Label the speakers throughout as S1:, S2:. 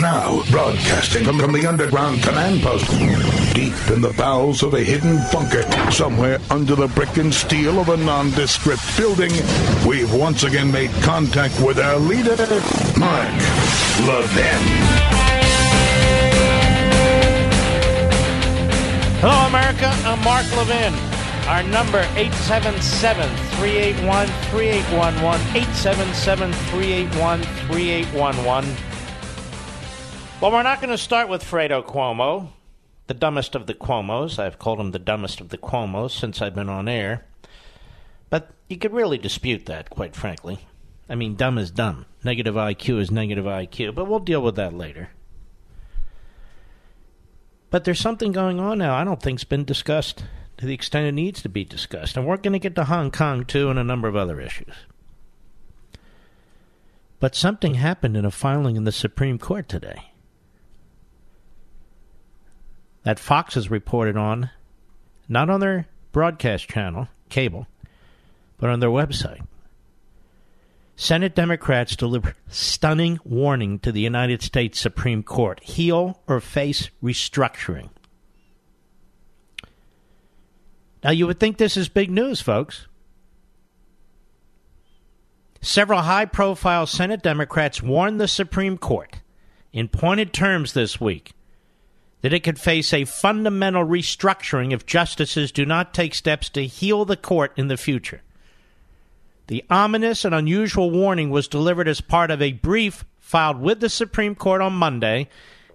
S1: Now, broadcasting from, from the underground command post, deep in the bowels of a hidden bunker, somewhere under the brick and steel of a nondescript building, we've once again made contact with our leader, Mark Levin.
S2: Hello, America. I'm Mark Levin. Our number 877-381-3811, 877-381-3811. Well, we're not going to start with Fredo Cuomo, the dumbest of the Cuomos. I've called him the dumbest of the Cuomos since I've been on air. But you could really dispute that, quite frankly. I mean, dumb is dumb. Negative IQ is negative IQ, but we'll deal with that later. But there's something going on now I don't think's been discussed to the extent it needs to be discussed. And we're going to get to Hong Kong, too, and a number of other issues. But something happened in a filing in the Supreme Court today that Fox has reported on, not on their broadcast channel, cable, but on their website. Senate Democrats deliver stunning warning to the United States Supreme Court heal or face restructuring. Now, you would think this is big news, folks. Several high profile Senate Democrats warned the Supreme Court in pointed terms this week that it could face a fundamental restructuring if justices do not take steps to heal the court in the future. The ominous and unusual warning was delivered as part of a brief filed with the Supreme Court on Monday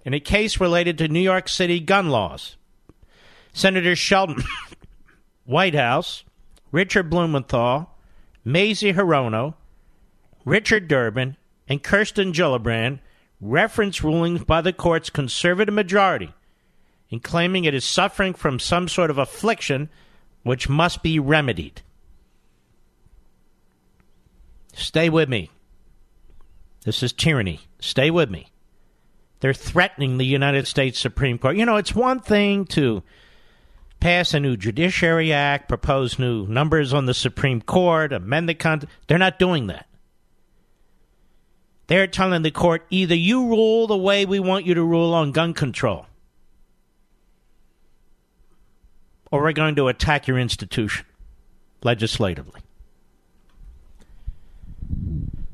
S2: in a case related to New York City gun laws. Senator Sheldon Whitehouse, Richard Blumenthal, Mazie Hirono, Richard Durbin, and Kirsten Gillibrand reference rulings by the court's conservative majority in claiming it is suffering from some sort of affliction which must be remedied. Stay with me. This is tyranny. Stay with me. They're threatening the United States Supreme Court. You know, it's one thing to pass a new Judiciary Act, propose new numbers on the Supreme Court, amend the Constitution. They're not doing that. They're telling the court either you rule the way we want you to rule on gun control, or we're going to attack your institution legislatively.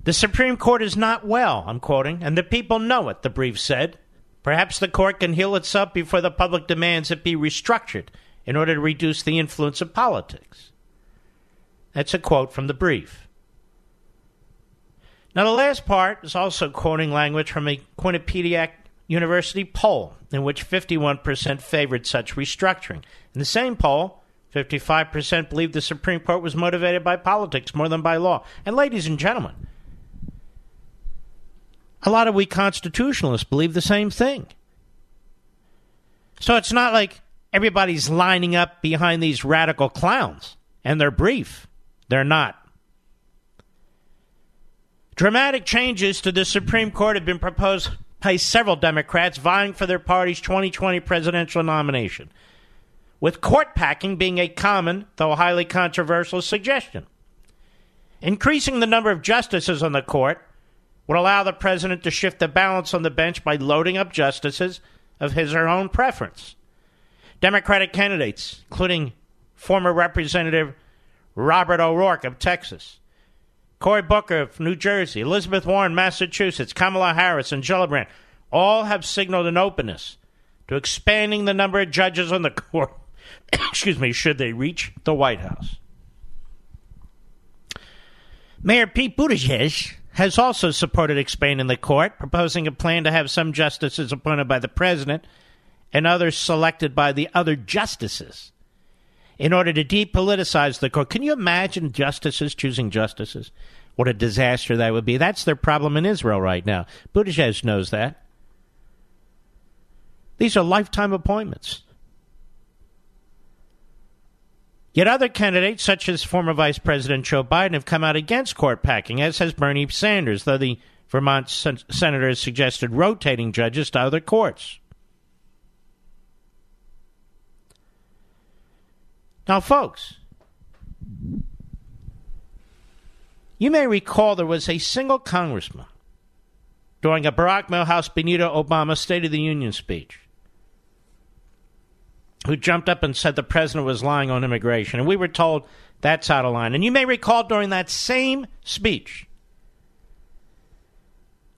S2: The Supreme Court is not well, I'm quoting, and the people know it, the brief said. Perhaps the court can heal itself before the public demands it be restructured in order to reduce the influence of politics. That's a quote from the brief. Now, the last part is also quoting language from a Quinnipiac University poll in which 51% favored such restructuring. In the same poll, 55% believed the Supreme Court was motivated by politics more than by law. And, ladies and gentlemen, a lot of we constitutionalists believe the same thing. So it's not like everybody's lining up behind these radical clowns and their brief. They're not. Dramatic changes to the Supreme Court have been proposed by several Democrats vying for their party's 2020 presidential nomination, with court packing being a common, though highly controversial, suggestion. Increasing the number of justices on the court would allow the president to shift the balance on the bench by loading up justices of his or her own preference. Democratic candidates, including former Representative Robert O'Rourke of Texas, Cory Booker of New Jersey, Elizabeth Warren, Massachusetts, Kamala Harris, and Gillibrand all have signaled an openness to expanding the number of judges on the court. excuse me, should they reach the White House. Mayor Pete Buttigieg has also supported expanding the court, proposing a plan to have some justices appointed by the president and others selected by the other justices in order to depoliticize the court. Can you imagine justices choosing justices? What a disaster that would be. That's their problem in Israel right now. Buttigieg knows that. These are lifetime appointments. Yet other candidates, such as former Vice President Joe Biden, have come out against court packing, as has Bernie Sanders, though the Vermont sen- senator has suggested rotating judges to other courts. Now, folks, you may recall there was a single congressman during a Barack Milhouse Benito Obama State of the Union speech who jumped up and said the president was lying on immigration. And we were told that's out of line. And you may recall during that same speech,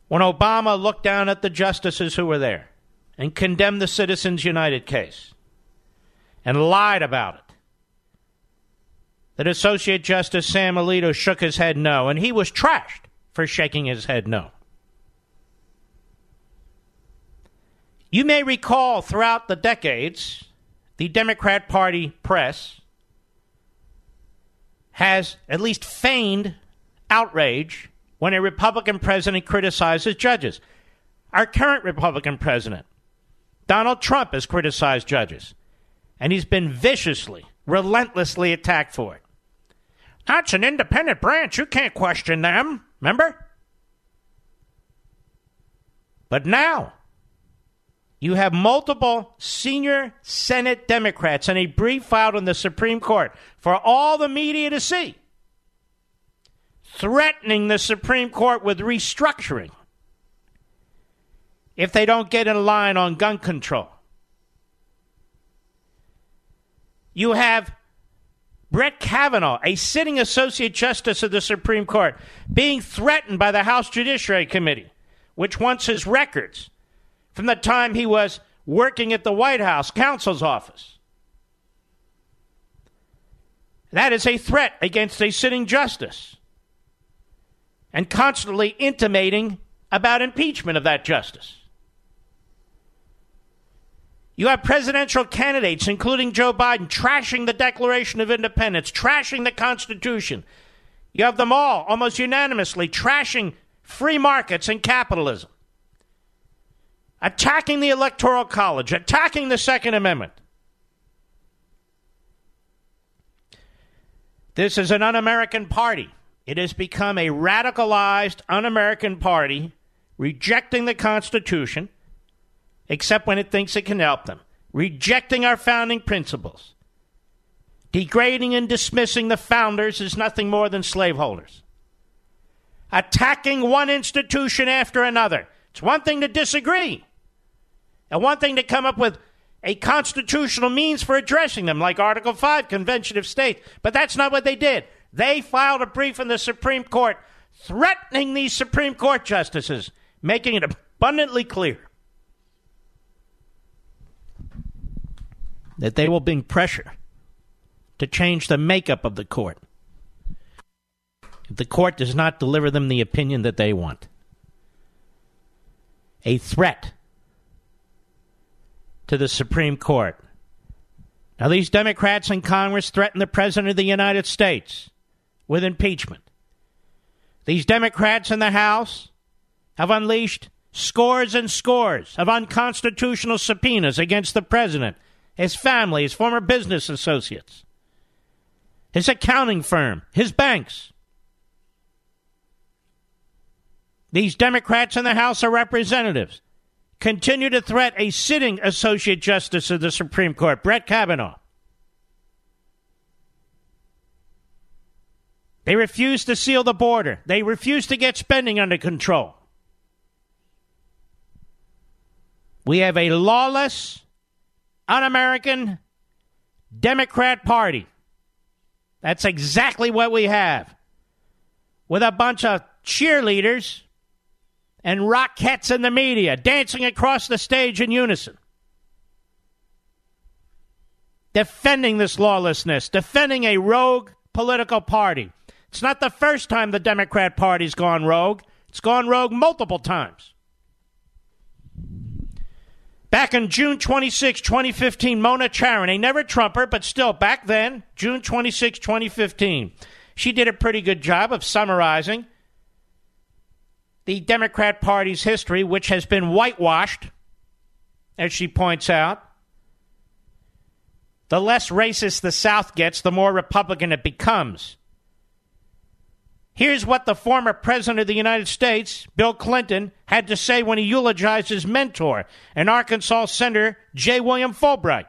S2: when Obama looked down at the justices who were there and condemned the Citizens United case and lied about it, that Associate Justice Sam Alito shook his head no, and he was trashed for shaking his head no. You may recall throughout the decades the Democrat Party press has at least feigned outrage when a Republican president criticizes judges. Our current Republican president, Donald Trump, has criticized judges, and he's been viciously, relentlessly attacked for it. That's an independent branch. You can't question them. Remember? But now, you have multiple senior Senate Democrats and a brief filed in the Supreme Court for all the media to see, threatening the Supreme Court with restructuring if they don't get in line on gun control. You have Brett Kavanaugh, a sitting Associate Justice of the Supreme Court, being threatened by the House Judiciary Committee, which wants his records from the time he was working at the White House counsel's office. That is a threat against a sitting justice and constantly intimating about impeachment of that justice. You have presidential candidates, including Joe Biden, trashing the Declaration of Independence, trashing the Constitution. You have them all, almost unanimously, trashing free markets and capitalism attacking the Electoral College, attacking the Second Amendment. This is an un American party. It has become a radicalized un American party rejecting the Constitution, except when it thinks it can help them, rejecting our founding principles, degrading and dismissing the founders as nothing more than slaveholders, attacking one institution after another. It's one thing to disagree. And one thing to come up with a constitutional means for addressing them, like Article 5, Convention of States. But that's not what they did. They filed a brief in the Supreme Court threatening these Supreme Court justices, making it abundantly clear that they will bring pressure to change the makeup of the court if the court does not deliver them the opinion that they want. A threat to the Supreme Court. Now, these Democrats in Congress threaten the President of the United States with impeachment. These Democrats in the House have unleashed scores and scores of unconstitutional subpoenas against the President, his family, his former business associates, his accounting firm, his banks. These Democrats in the House of Representatives continue to threat a sitting Associate Justice of the Supreme Court, Brett Kavanaugh. They refuse to seal the border. They refuse to get spending under control. We have a lawless, un American Democrat Party. That's exactly what we have. With a bunch of cheerleaders and rockettes in the media dancing across the stage in unison. Defending this lawlessness, defending a rogue political party. It's not the first time the Democrat Party's gone rogue. It's gone rogue multiple times. Back in June 26, 2015, Mona Charen, a never Trumper, but still back then, June 26, 2015, she did a pretty good job of summarizing the Democrat Party's history, which has been whitewashed, as she points out. the less racist the South gets, the more Republican it becomes. Here's what the former President of the United States, Bill Clinton, had to say when he eulogized his mentor and Arkansas Senator J. William Fulbright.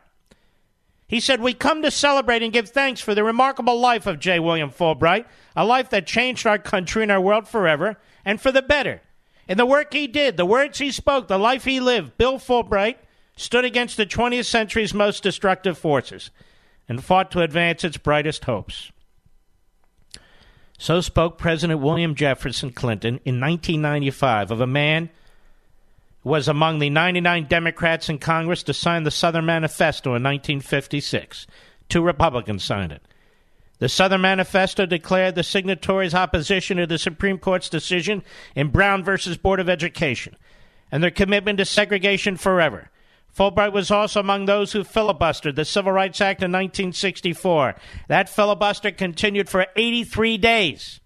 S2: He said, We come to celebrate and give thanks for the remarkable life of J. William Fulbright, a life that changed our country and our world forever, and for the better. In the work he did, the words he spoke, the life he lived, Bill Fulbright stood against the 20th century's most destructive forces and fought to advance its brightest hopes. So spoke President William Jefferson Clinton in 1995 of a man who was among the 99 Democrats in Congress to sign the Southern Manifesto in 1956. Two Republicans signed it. The Southern Manifesto declared the signatories' opposition to the Supreme Court's decision in Brown versus Board of Education and their commitment to segregation forever Fulbright was also among those who filibustered the Civil Rights Act in 1964. That filibuster continued for 83 days.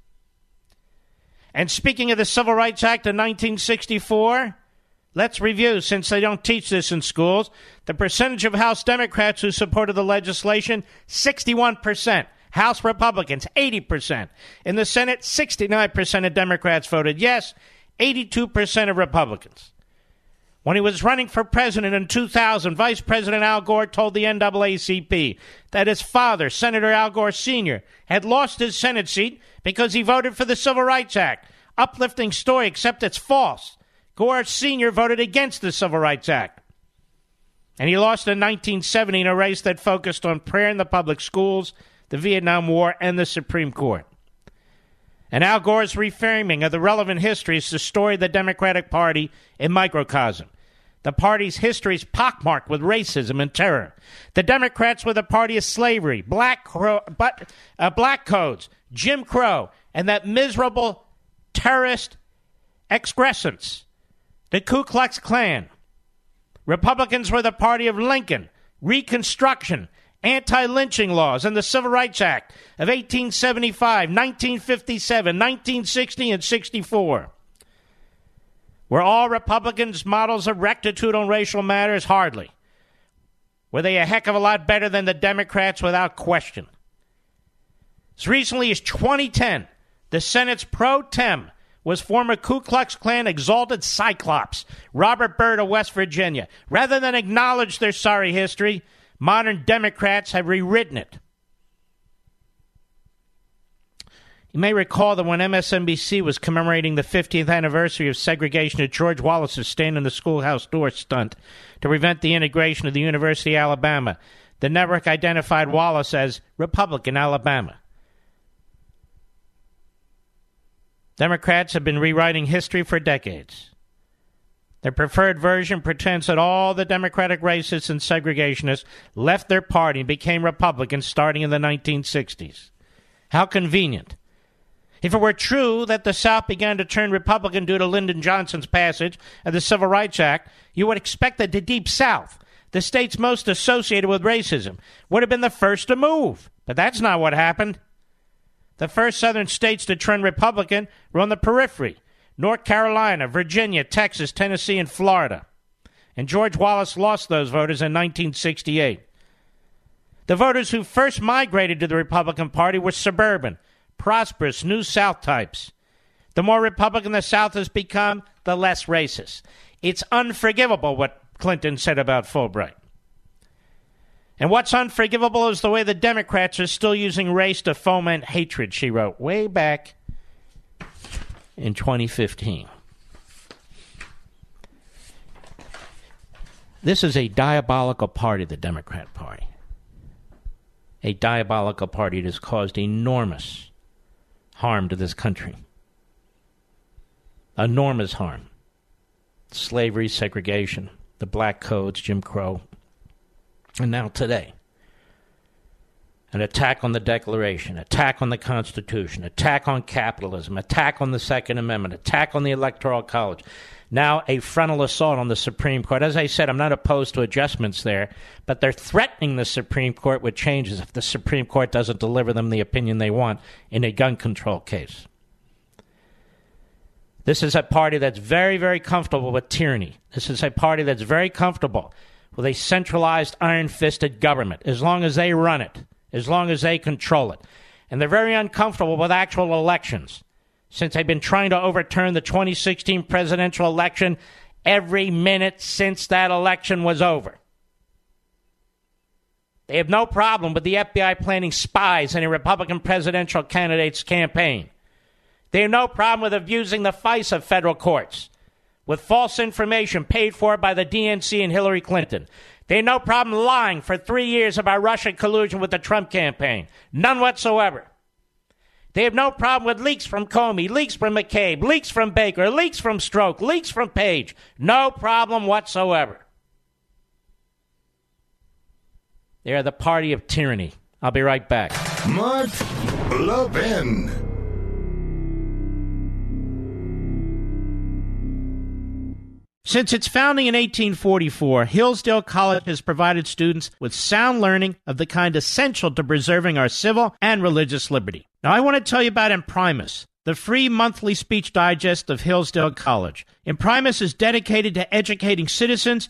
S2: And speaking of the Civil Rights Act of 1964, let's review, since they don't teach this in schools, the percentage of House Democrats who supported the legislation 61%. House Republicans, 80%. In the Senate, 69% of Democrats voted yes, 82% of Republicans. When he was running for president in 2000, Vice President Al Gore told the NAACP that his father, Senator Al Gore Sr., had lost his Senate seat because he voted for the Civil Rights Act. Uplifting story, except it's false. Gore Sr. voted against the Civil Rights Act. And he lost in 1970 in a race that focused on prayer in the public schools, the Vietnam War, and the Supreme Court. And Al Gore's reframing of the relevant history is the story of the Democratic Party in microcosm. The party's history is pockmarked with racism and terror. The Democrats were the party of slavery, black, but, uh, black codes, Jim Crow, and that miserable terrorist excrescence, the Ku Klux Klan. Republicans were the party of Lincoln, Reconstruction, anti lynching laws, and the Civil Rights Act of 1875, 1957, 1960, and 64. Were all Republicans models of rectitude on racial matters? Hardly. Were they a heck of a lot better than the Democrats? Without question. As recently as 2010, the Senate's pro tem was former Ku Klux Klan exalted Cyclops, Robert Byrd of West Virginia. Rather than acknowledge their sorry history, Modern Democrats have rewritten it. You may recall that when MSNBC was commemorating the 50th anniversary of segregation at George Wallace's stand in the schoolhouse door stunt to prevent the integration of the University of Alabama, the network identified Wallace as Republican Alabama. Democrats have been rewriting history for decades. Their preferred version pretends that all the Democratic racists and segregationists left their party and became Republicans starting in the 1960s. How convenient. If it were true that the South began to turn Republican due to Lyndon Johnson's passage of the Civil Rights Act, you would expect that the Deep South, the states most associated with racism, would have been the first to move. But that's not what happened. The first Southern states to turn Republican were on the periphery North Carolina, Virginia, Texas, Tennessee, and Florida. And George Wallace lost those voters in 1968. The voters who first migrated to the Republican Party were suburban, prosperous, New South types. The more Republican the South has become, the less racist. It's unforgivable what Clinton said about Fulbright. And what's unforgivable is the way the Democrats are still using race to foment hatred, she wrote way back in 2015. This is a diabolical party, the Democrat Party. A diabolical party that has caused enormous harm to this country. Enormous harm. Slavery, segregation, the black codes, Jim Crow, and now today an attack on the Declaration, attack on the Constitution, attack on capitalism, attack on the Second Amendment, attack on the Electoral College. Now, a frontal assault on the Supreme Court. As I said, I'm not opposed to adjustments there, but they're threatening the Supreme Court with changes if the Supreme Court doesn't deliver them the opinion they want in a gun control case. This is a party that's very, very comfortable with tyranny. This is a party that's very comfortable with a centralized, iron fisted government as long as they run it, as long as they control it. And they're very uncomfortable with actual elections since they've been trying to overturn the 2016 presidential election every minute since that election was over. They have no problem with the FBI planting spies in a Republican presidential candidate's campaign. They have no problem with abusing the FISA federal courts with false information paid for by the DNC and Hillary Clinton. They have no problem lying for three years about Russian collusion with the Trump campaign. None whatsoever. They have no problem with leaks from Comey, leaks from McCabe, leaks from Baker, leaks from Strzok, leaks from Page. No problem whatsoever. They are the party of tyranny. I'll be right back.
S1: Mark Levin.
S2: Since its founding in 1844, Hillsdale College has provided students with sound learning of the kind essential to preserving our civil and religious liberty. Now, I want to tell you about Imprimis, the free monthly speech digest of Hillsdale College. Imprimis is dedicated to educating citizens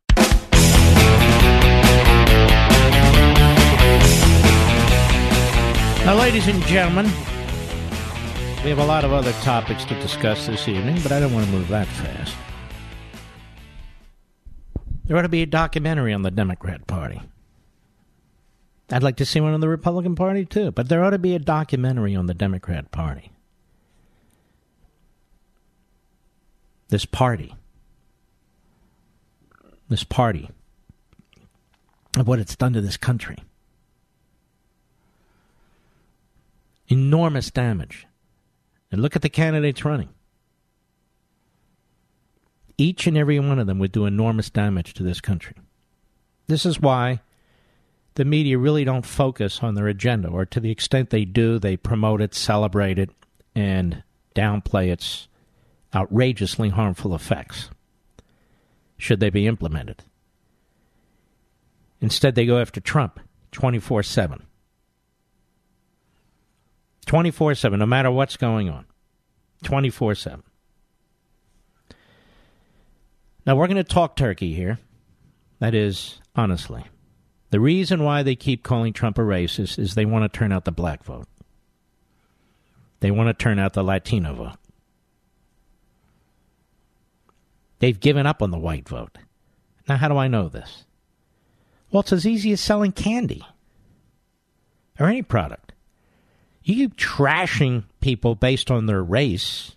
S2: Now, ladies and gentlemen, we have a lot of other topics to discuss this evening, but I don't want to move that fast. There ought to be a documentary on the Democrat Party. I'd like to see one on the Republican Party, too, but there ought to be a documentary on the Democrat Party. This party. This party. Of what it's done to this country. Enormous damage. And look at the candidates running. Each and every one of them would do enormous damage to this country. This is why the media really don't focus on their agenda, or to the extent they do, they promote it, celebrate it, and downplay its outrageously harmful effects, should they be implemented. Instead, they go after Trump 24 7. 24 7, no matter what's going on. 24 7. Now, we're going to talk turkey here. That is, honestly. The reason why they keep calling Trump a racist is they want to turn out the black vote. They want to turn out the Latino vote. They've given up on the white vote. Now, how do I know this? Well, it's as easy as selling candy or any product you keep trashing people based on their race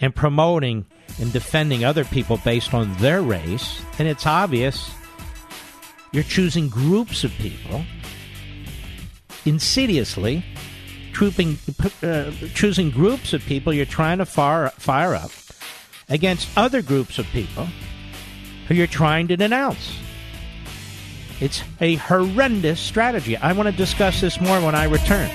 S2: and promoting and defending other people based on their race, and it's obvious you're choosing groups of people insidiously, trooping, uh, choosing groups of people you're trying to fire, fire up against other groups of people who you're trying to denounce. It's a horrendous strategy. I want to discuss this more when I return.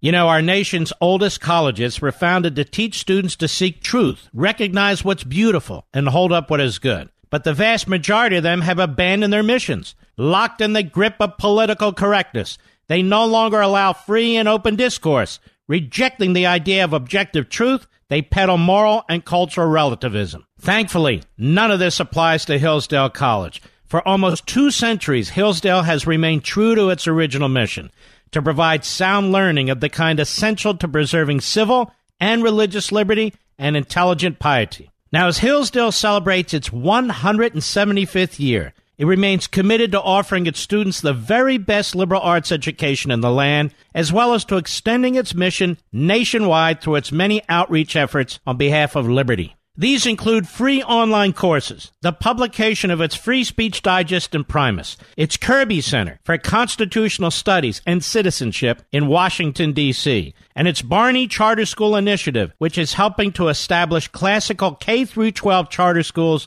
S2: You know, our nation's oldest colleges were founded to teach students to seek truth, recognize what's beautiful, and hold up what is good. But the vast majority of them have abandoned their missions, locked in the grip of political correctness. They no longer allow free and open discourse, rejecting the idea of objective truth they peddle moral and cultural relativism. Thankfully, none of this applies to Hillsdale College. For almost two centuries, Hillsdale has remained true to its original mission to provide sound learning of the kind essential to preserving civil and religious liberty and intelligent piety. Now, as Hillsdale celebrates its 175th year, It remains committed to offering its students the very best liberal arts education in the land, as well as to extending its mission nationwide through its many outreach efforts on behalf of liberty. These include free online courses, the publication of its Free Speech Digest Imprimis, its Kirby Center for Constitutional Studies and Citizenship in Washington, D.C., and its Barney Charter School Initiative, which is helping to establish classical K 12 charter schools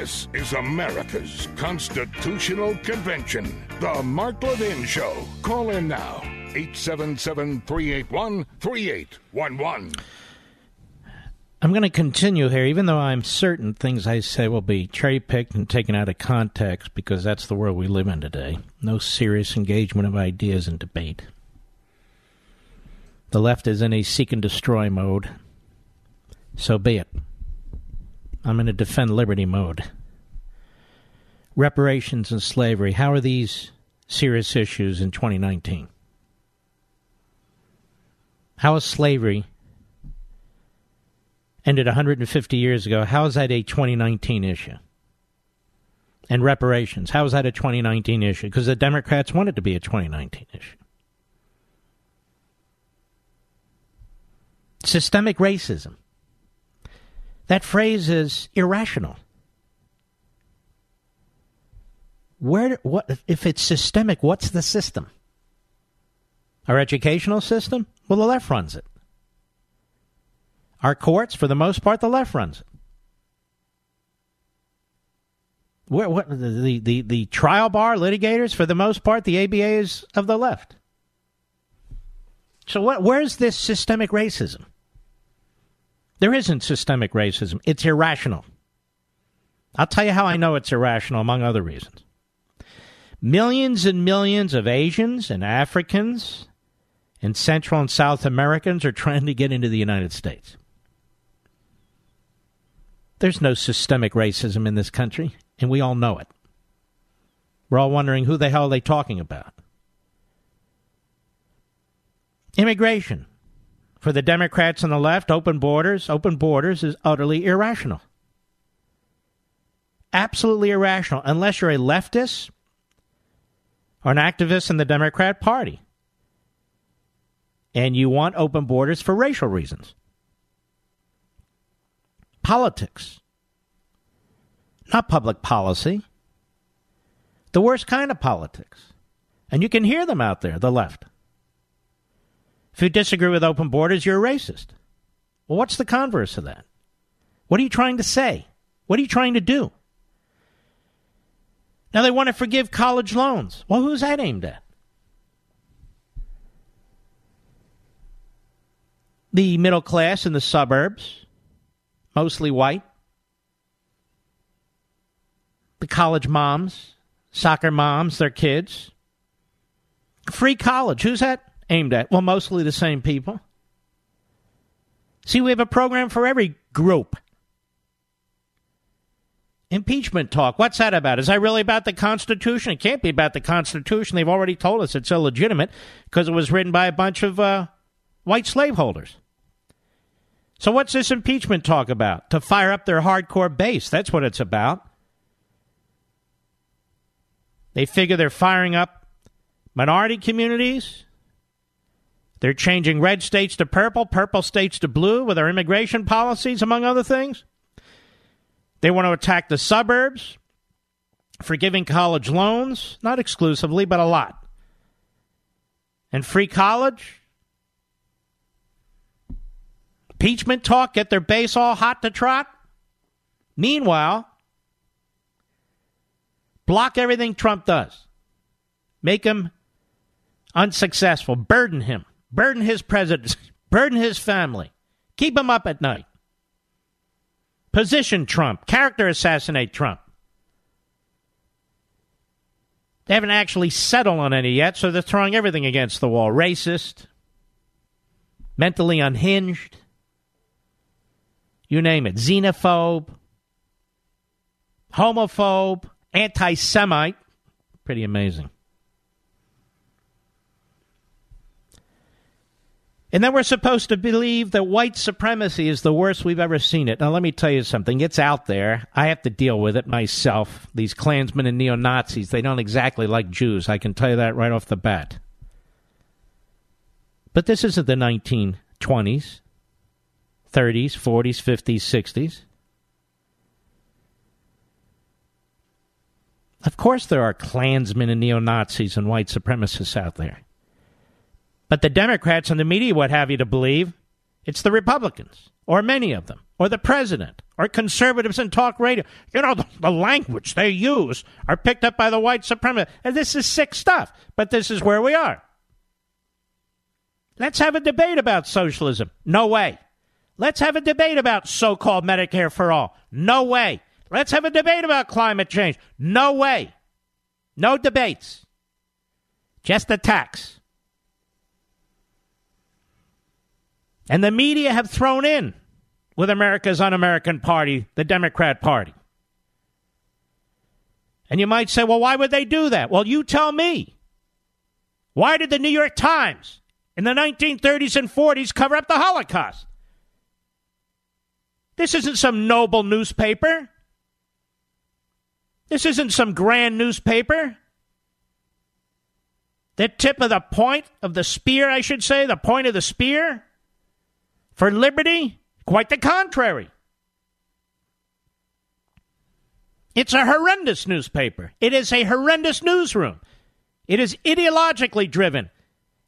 S1: This is America's Constitutional Convention. The Mark Levin Show. Call in now. 877 381 3811.
S2: I'm going to continue here, even though I'm certain things I say will be cherry picked and taken out of context because that's the world we live in today. No serious engagement of ideas and debate. The left is in a seek and destroy mode. So be it. I'm in a defend liberty mode. Reparations and slavery. How are these serious issues in 2019? How is slavery ended 150 years ago. How is that a 2019 issue? And reparations, how is that a 2019 issue? Because the Democrats want it to be a 2019 issue. Systemic racism. That phrase is irrational. Where what if it's systemic, what's the system? Our educational system? Well, the left runs it. Our courts, for the most part, the left runs it. Where, what the, the, the trial bar litigators, for the most part, the ABA is of the left. So what, where's this systemic racism? There isn't systemic racism. It's irrational. I'll tell you how I know it's irrational, among other reasons. Millions and millions of Asians and Africans and Central and South Americans are trying to get into the United States. There's no systemic racism in this country, and we all know it. We're all wondering who the hell are they talking about? Immigration. For the Democrats on the left, open borders, open borders is utterly irrational. Absolutely irrational, unless you're a leftist or an activist in the Democrat Party and you want open borders for racial reasons politics, not public policy. The worst kind of politics. And you can hear them out there, the left. If you disagree with open borders, you're a racist. Well, what's the converse of that? What are you trying to say? What are you trying to do? Now they want to forgive college loans. Well, who's that aimed at? The middle class in the suburbs, mostly white. The college moms, soccer moms, their kids. Free college. Who's that aimed at? Well, mostly the same people. See, we have a program for every group. Impeachment talk. What's that about? Is that really about the Constitution? It can't be about the Constitution. They've already told us it's illegitimate because it was written by a bunch of uh, white slaveholders. So, what's this impeachment talk about? To fire up their hardcore base. That's what it's about. They figure they're firing up minority communities. They're changing red states to purple, purple states to blue with their immigration policies, among other things. They want to attack the suburbs, forgiving college loans, not exclusively, but a lot. And free college, impeachment talk, get their base all hot to trot. Meanwhile, block everything Trump does, make him unsuccessful, burden him, burden his presidency, burden his family, keep him up at night. Position Trump, character assassinate Trump. They haven't actually settled on any yet, so they're throwing everything against the wall. Racist, mentally unhinged, you name it, xenophobe, homophobe, anti Semite. Pretty amazing. And then we're supposed to believe that white supremacy is the worst we've ever seen it. Now, let me tell you something. It's out there. I have to deal with it myself. These Klansmen and neo Nazis, they don't exactly like Jews. I can tell you that right off the bat. But this isn't the 1920s, 30s, 40s, 50s, 60s. Of course, there are Klansmen and neo Nazis and white supremacists out there. But the Democrats and the media would have you to believe it's the Republicans, or many of them, or the president, or conservatives in talk radio. You know, the, the language they use are picked up by the white supremacists. And this is sick stuff, but this is where we are. Let's have a debate about socialism. No way. Let's have a debate about so called Medicare for all. No way. Let's have a debate about climate change. No way. No debates. Just attacks. And the media have thrown in with America's un American party, the Democrat Party. And you might say, well, why would they do that? Well, you tell me. Why did the New York Times in the 1930s and 40s cover up the Holocaust? This isn't some noble newspaper. This isn't some grand newspaper. The tip of the point of the spear, I should say, the point of the spear for liberty? Quite the contrary. It's a horrendous newspaper. It is a horrendous newsroom. It is ideologically driven.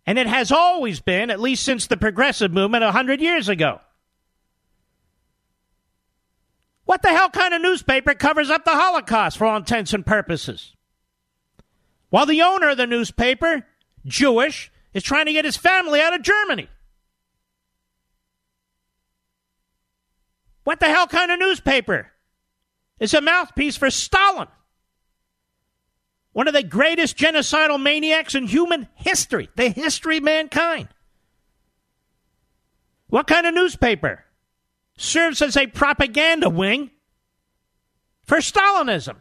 S2: And it has always been, at least since the progressive movement 100 years ago. What the hell kind of newspaper covers up the Holocaust for all intents and purposes? While the owner of the newspaper, Jewish, is trying to get his family out of Germany. What the hell kind of newspaper is a mouthpiece for Stalin? One of the greatest genocidal maniacs in human history, the history of mankind. What kind of newspaper serves as a propaganda wing for Stalinism?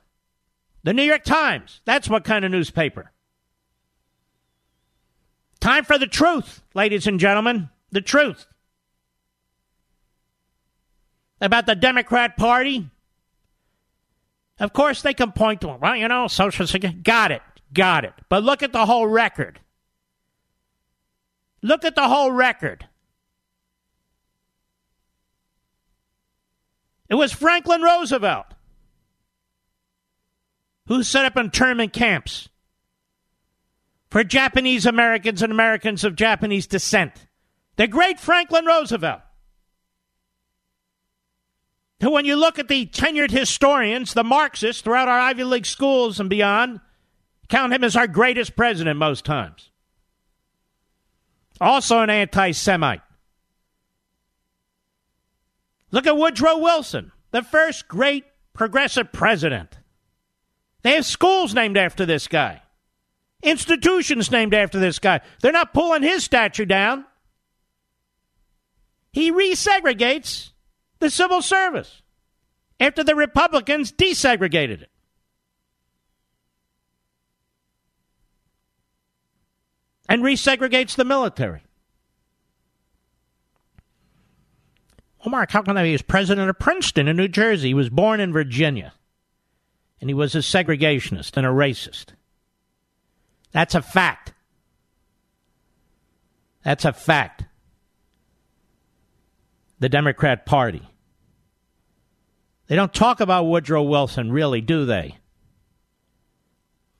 S2: The New York Times. That's what kind of newspaper. Time for the truth, ladies and gentlemen. The truth about the Democrat Party? Of course, they can point to, well, you know, Social Security. Got it. Got it. But look at the whole record. Look at the whole record. It was Franklin Roosevelt who set up internment camps for Japanese Americans and Americans of Japanese descent. The great Franklin Roosevelt when you look at the tenured historians, the Marxists throughout our Ivy League schools and beyond, count him as our greatest president most times. Also an anti Semite. Look at Woodrow Wilson, the first great progressive president. They have schools named after this guy, institutions named after this guy. They're not pulling his statue down. He resegregates the civil service after the Republicans desegregated it. And resegregates the military. Well, Mark, how can I be? He president of Princeton in New Jersey. He was born in Virginia. And he was a segregationist and a racist. That's a fact. That's a fact. The Democrat Party they don't talk about Woodrow Wilson, really, do they?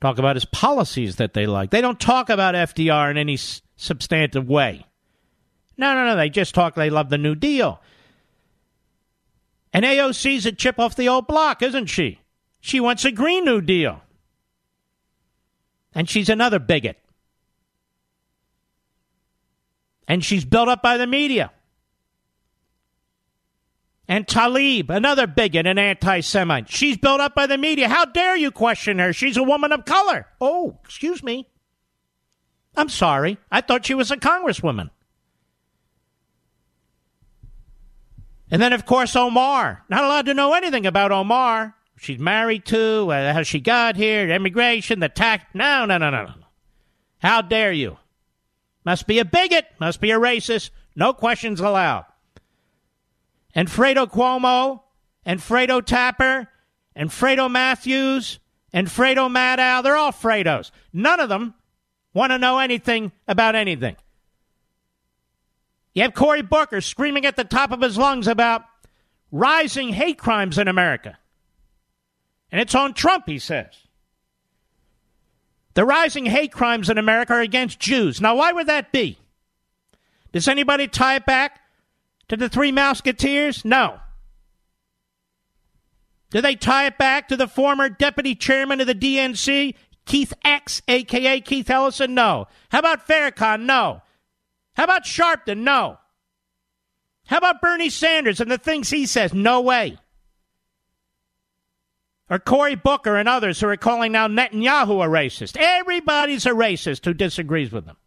S2: Talk about his policies that they like. They don't talk about FDR in any substantive way. No, no, no. They just talk, they love the New Deal. And AOC's a chip off the old block, isn't she? She wants a Green New Deal. And she's another bigot. And she's built up by the media. And Tlaib, another bigot and anti Semite. She's built up by the media. How dare you question her? She's a woman of color. Oh, excuse me. I'm sorry. I thought she was a congresswoman. And then, of course, Omar. Not allowed to know anything about Omar. She's married to, uh, how she got here, immigration, the tax. No, no, no, no, no. How dare you? Must be a bigot. Must be a racist. No questions allowed. And Fredo Cuomo, and Fredo Tapper, and Fredo Matthews, and Fredo Maddow, they're all Fredos. None of them want to know anything about anything. You have Cory Booker screaming at the top of his lungs about rising hate crimes in America. And it's on Trump, he says. The rising hate crimes in America are against Jews. Now, why would that be? Does anybody tie it back to the Three Musketeers? No. Do they tie it back to the former deputy chairman of the DNC, Keith X, aka Keith Ellison? No. How about Farrakhan? No. How about Sharpton? No. How about Bernie Sanders and the things he says? No way. Or Cory Booker and others who are calling now Netanyahu a racist. Everybody's a racist who disagrees with them.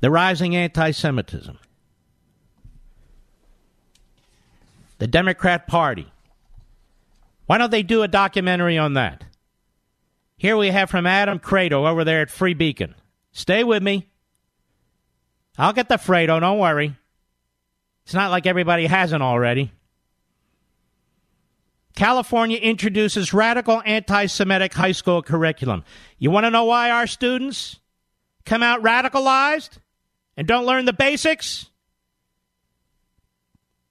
S2: The rising anti Semitism. The Democrat Party. Why don't they do a documentary on that? Here we have from Adam Kredo over there at Free Beacon. Stay with me. I'll get the Fredo, don't worry. It's not like everybody hasn't already. California introduces radical anti Semitic high school curriculum. You want to know why our students come out radicalized and don't learn the basics?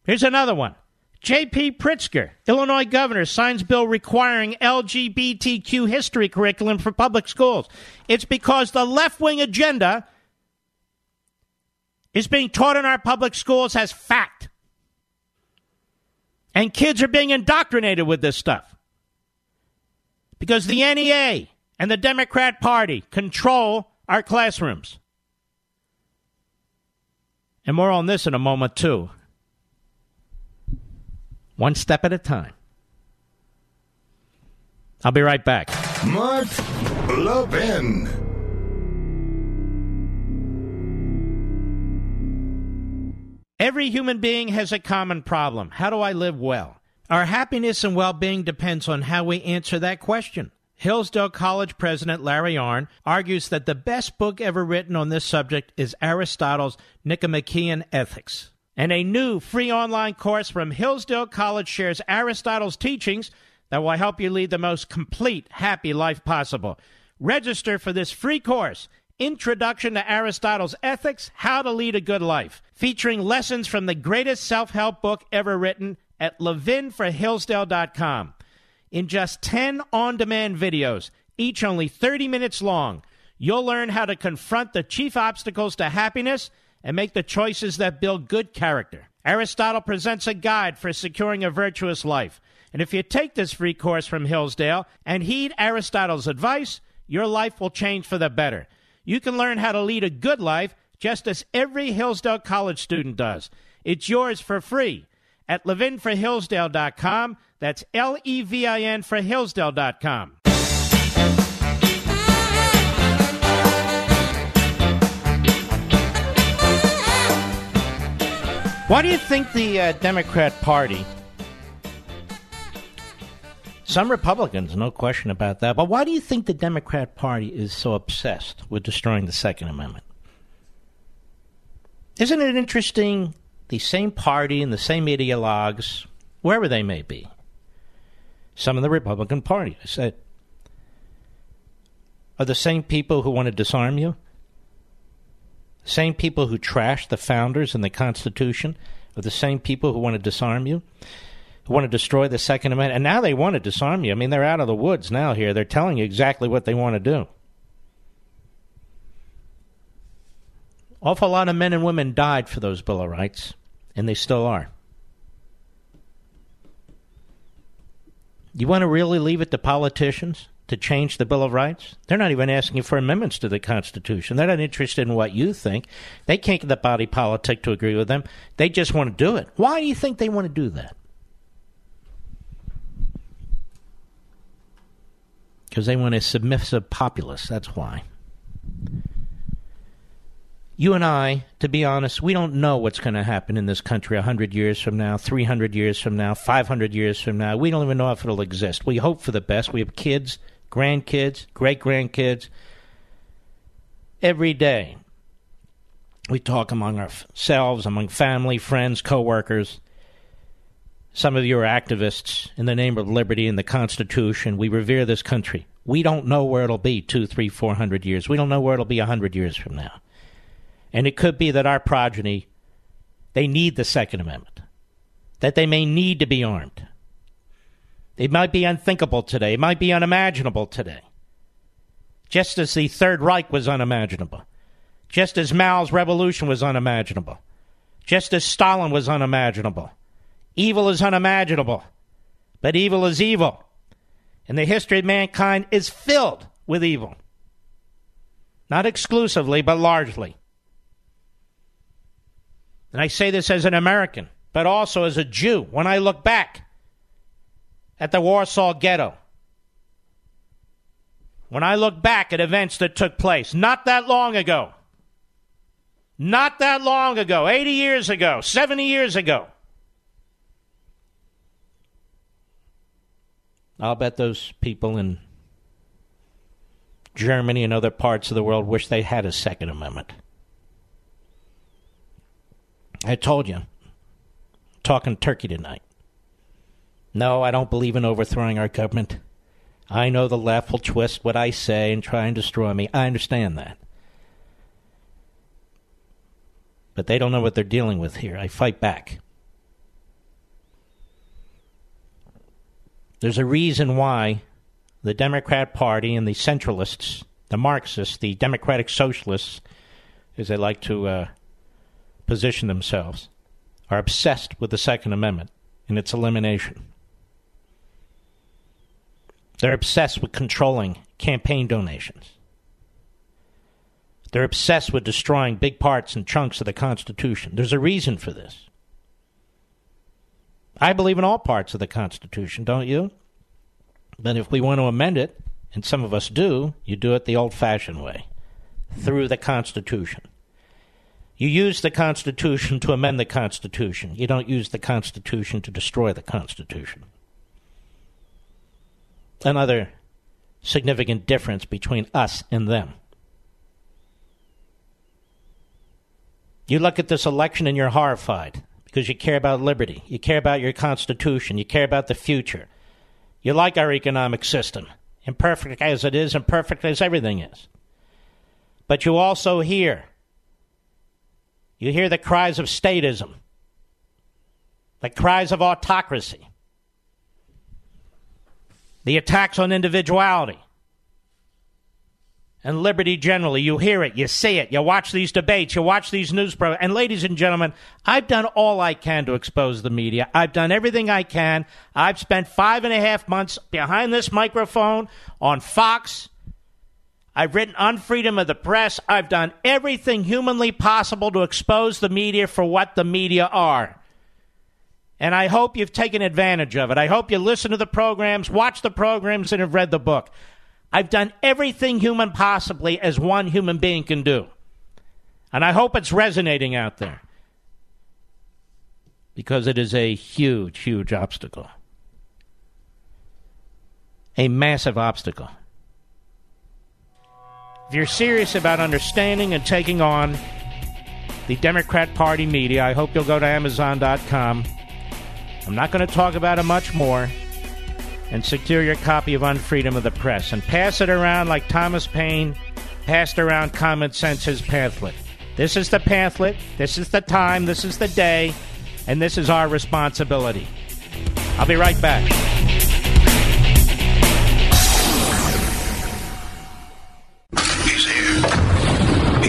S2: Here's another one. J.B. Pritzker, Illinois governor, signs bill requiring LGBTQ history curriculum for public schools. It's because the left wing agenda is being taught in our public schools as fact. And kids are being indoctrinated with this stuff. Because the NEA and the Democrat Party control our classrooms. And more on this in a moment, too one step at a time. I'll be right back.
S1: Mark Levin.
S2: Every human being has a common problem. How do I live well? Our happiness and well being depends on how we answer that question. Hillsdale College president Larry Arnn argues that the best book ever written on this subject is Aristotle's Nicomachean Ethics. And a new free online course from Hillsdale College shares Aristotle's teachings that will help you lead the most complete, happy life possible. Register for this free course, Introduction to Aristotle's Ethics How to Lead a Good Life, featuring lessons from the greatest self help book ever written at levinforhillsdale.com. In just 10 on demand videos, each only 30 minutes long, you'll learn how to confront the chief obstacles to happiness and make the choices that build good character. Aristotle presents a guide for securing a virtuous life. And if you take this free course from Hillsdale and heed Aristotle's advice, your life will change for the better. You can learn how to lead a good life just as every Hillsdale College student does. It's yours for free at levinforhillsdale.com. That's L E V I N for Hillsdale.com. Why do you think the uh, Democrat Party, some Republicans, no question about that, but why do you think the Democrat Party is so obsessed with destroying the Second Amendment? Isn't it interesting? The same party and the same ideologues, wherever they may be, some of the Republican Party, I said, are the same people who want to disarm you same people who trashed the founders and the Constitution are the same people who want to disarm you, who want to destroy the Second Amendment. And now they want to disarm you. I mean, they're out of the woods now here. They're telling you exactly what they want to do. Awful lot of men and women died for those Bill of Rights, and they still are. You want to really leave it to politicians? to change the Bill of Rights. They're not even asking for amendments to the Constitution. They're not interested in what you think. They can't get the body politic to agree with them. They just want to do it. Why do you think they want to do that? Because they want a submissive populace. That's why. You and I, to be honest, we don't know what's going to happen in this country 100 years from now, 300 years from now, 500 years from now. We don't even know if it'll exist. We hope for the best. We have kids, grandkids, great grandkids. Every day, we talk among ourselves, among family, friends, coworkers. Some of you are activists in the name of liberty and the Constitution. We revere this country. We don't know where it'll be two, three, four hundred years. We don't know where it'll be a hundred years from now. And it could be that our progeny, they need the Second Amendment, that they may need to be armed. It might be unthinkable today, it might be unimaginable today. Just as the Third Reich was unimaginable, just as Mao's revolution was unimaginable, just as Stalin was unimaginable. Evil is unimaginable, but evil is evil. And the history of mankind is filled with evil. Not exclusively, but largely. And I say this as an American, but also as a Jew. When I look back at the Warsaw Ghetto, when I look back at events that took place not that long ago, not that long ago, 80 years ago, 70 years ago, I'll bet those people in Germany and other parts of the world wish they had a Second Amendment. I told you. Talking turkey tonight. No, I don't believe in overthrowing our government. I know the left will twist what I say and try and destroy me. I understand that. But they don't know what they're dealing with here. I fight back. There's a reason why the Democrat Party and the centralists, the Marxists, the Democratic Socialists, as they like to uh, position themselves are obsessed with the Second Amendment and its elimination. They're obsessed with controlling campaign donations. They're obsessed with destroying big parts and chunks of the Constitution. There's a reason for this. I believe in all parts of the Constitution, don't you? But if we want to amend it, and some of us do, you do it the old fashioned way through the Constitution. You use the Constitution to amend the Constitution. You don't use the Constitution to destroy the Constitution. Another significant difference between us and them. You look at this election and you're horrified because you care about liberty. You care about your Constitution. You care about the future. You like our economic system, imperfect as it is, imperfect as everything is. But you also hear you hear the cries of statism, the cries of autocracy, the attacks on individuality and liberty generally. You hear it, you see it, you watch these debates, you watch these news programs. And ladies and gentlemen, I've done all I can to expose the media. I've done everything I can. I've spent five and a half months behind this microphone on Fox I've written on freedom of the press. I've done everything humanly possible to expose the media for what the media are. And I hope you've taken advantage of it. I hope you listen to the programs, watch the programs, and have read the book. I've done everything human possibly as one human being can do. And I hope it's resonating out there. Because it is a huge, huge obstacle. A massive obstacle. If you're serious about understanding and taking on the Democrat Party media, I hope you'll go to Amazon.com. I'm not going to talk about it much more. And secure your copy of Unfreedom of the Press and pass it around like Thomas Paine passed around Common Sense's pamphlet. This is the pamphlet, this is the time, this is the day, and this is our responsibility. I'll be right back.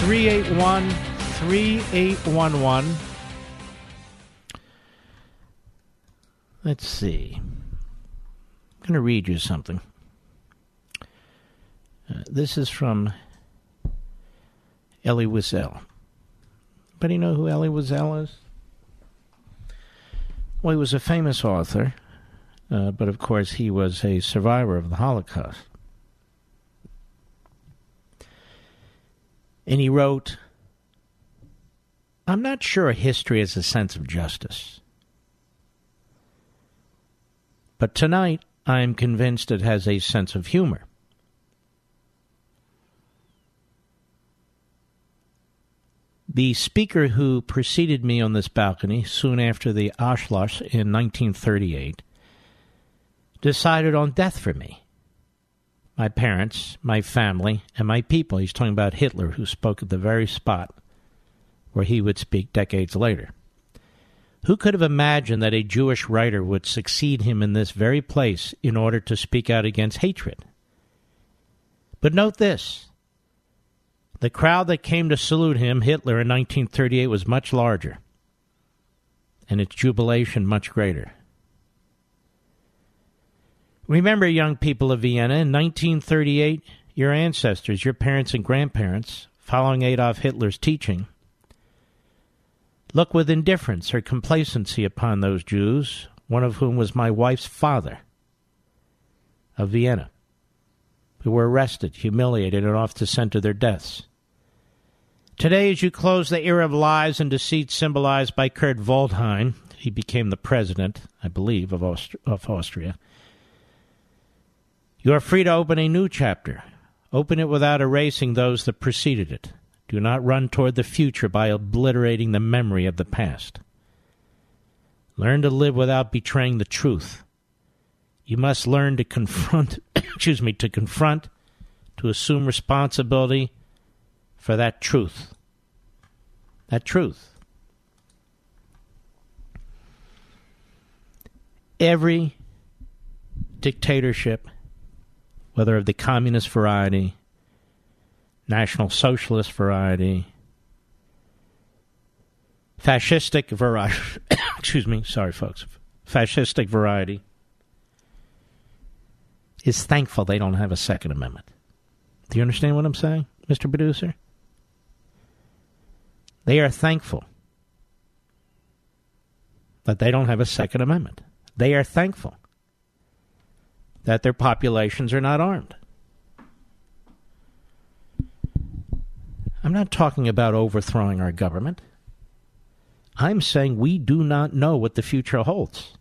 S2: 381 3811. Let's see. I'm going to read you something. Uh, this is from Elie Wiesel. Anybody know who Elie Wiesel is? Well, he was a famous author, uh, but of course he was a survivor of the Holocaust. And he wrote, I'm not sure history has a sense of justice. But tonight, I am convinced it has a sense of humor. The speaker who preceded me on this balcony soon after the Anschluss in 1938 decided on death for me. My parents, my family, and my people. He's talking about Hitler, who spoke at the very spot where he would speak decades later. Who could have imagined that a Jewish writer would succeed him in this very place in order to speak out against hatred? But note this the crowd that came to salute him, Hitler, in 1938 was much larger, and its jubilation much greater. Remember, young people of Vienna, in 1938, your ancestors, your parents and grandparents, following Adolf Hitler's teaching, looked with indifference or complacency upon those Jews, one of whom was my wife's father of Vienna, who were arrested, humiliated, and off to to their deaths. Today, as you close the era of lies and deceit symbolized by Kurt Waldheim, he became the president, I believe, of, Aust- of Austria. You are free to open a new chapter. Open it without erasing those that preceded it. Do not run toward the future by obliterating the memory of the past. Learn to live without betraying the truth. You must learn to confront, excuse me, to confront, to assume responsibility for that truth. That truth. Every dictatorship, whether of the communist variety, National Socialist variety, fascistic variety, excuse me, sorry folks, fascistic variety, is thankful they don't have a Second Amendment. Do you understand what I'm saying, Mr. Producer? They are thankful that they don't have a Second Amendment. They are thankful that their populations are not armed. I'm not talking about overthrowing our government. I'm saying we do not know what the future holds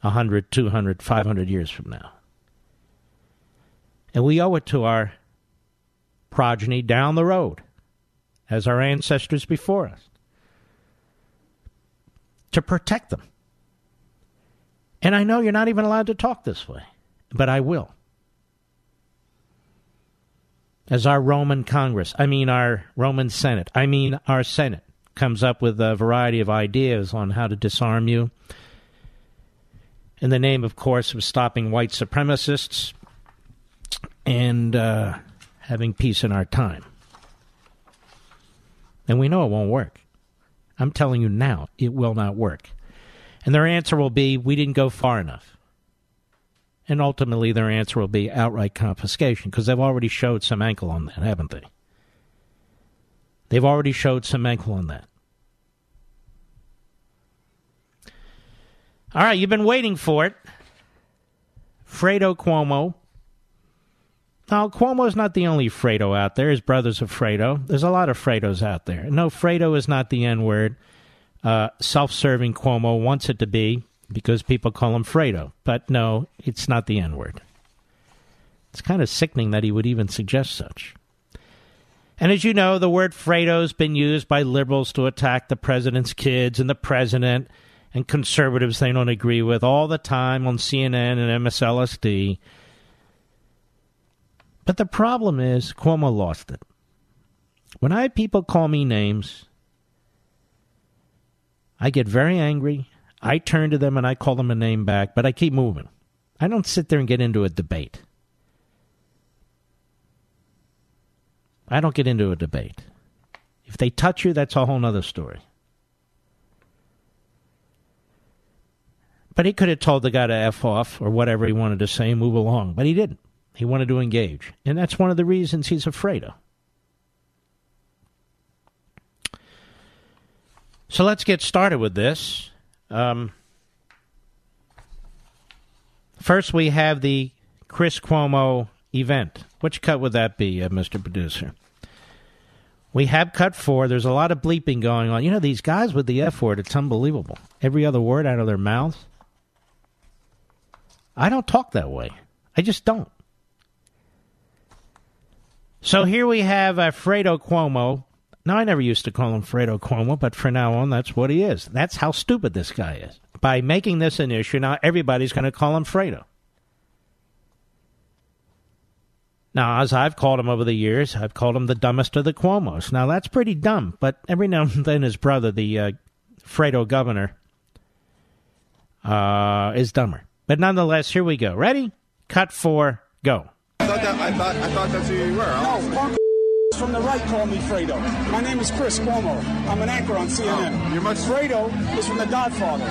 S2: 100, 200, 500 years from now. And we owe it to our progeny down the road, as our ancestors before us, to protect them. And I know you're not even allowed to talk this way, but I will as our Roman Congress, I mean our Roman Senate, I mean our Senate, comes up with a variety of ideas on how to disarm you. In the name, of course, of stopping white supremacists and uh, having peace in our time. And we know it won't work. I'm telling you now, it will not work. And their answer will be we didn't go far enough. And ultimately, their answer will be outright confiscation because they've already showed some ankle on that, haven't they? They've already showed some ankle on that. All right, you've been waiting for it. Fredo Cuomo. Now, Cuomo's not the only Fredo out there. His brother's a Fredo. There's a lot of Fredos out there. No, Fredo is not the N word. Uh, Self serving Cuomo wants it to be because people call him Fredo. But no, it's not the N word. It's kind of sickening that he would even suggest such. And as you know, the word Fredo's been used by liberals to attack the president's kids and the president and conservatives they don't agree with all the time on CNN and MSLSD. But the problem is, Cuomo lost it. When I have people call me names, I get very angry I turn to them and I call them a name back, but I keep moving. I don't sit there and get into a debate. I don't get into a debate. If they touch you, that's a whole nother story. But he could have told the guy to F off or whatever he wanted to say and move along, but he didn't. He wanted to engage. And that's one of the reasons he's afraid of. So let's get started with this. Um, first, we have the Chris Cuomo event. Which cut would that be, uh, Mr. Producer? We have cut four. There's a lot of bleeping going on. You know, these guys with the F word, it's unbelievable. Every other word out of their mouths. I don't talk that way. I just don't. So here we have uh, Fredo Cuomo. Now, I never used to call him Fredo Cuomo, but from now on, that's what he is. That's how stupid this guy is. By making this an issue, now everybody's going to call him Fredo. Now, as I've called him over the years, I've called him the dumbest of the Cuomos. Now, that's pretty dumb, but every now and then his brother, the uh, Fredo governor, uh, is dumber. But nonetheless, here we go. Ready? Cut four, go.
S3: I thought, that, I thought, I thought that's who you were.
S4: No, punk from the right call me Fredo. My name is Chris Cuomo. I'm an anchor on CNN.
S3: Oh, you're much-
S4: Fredo is from The Godfather.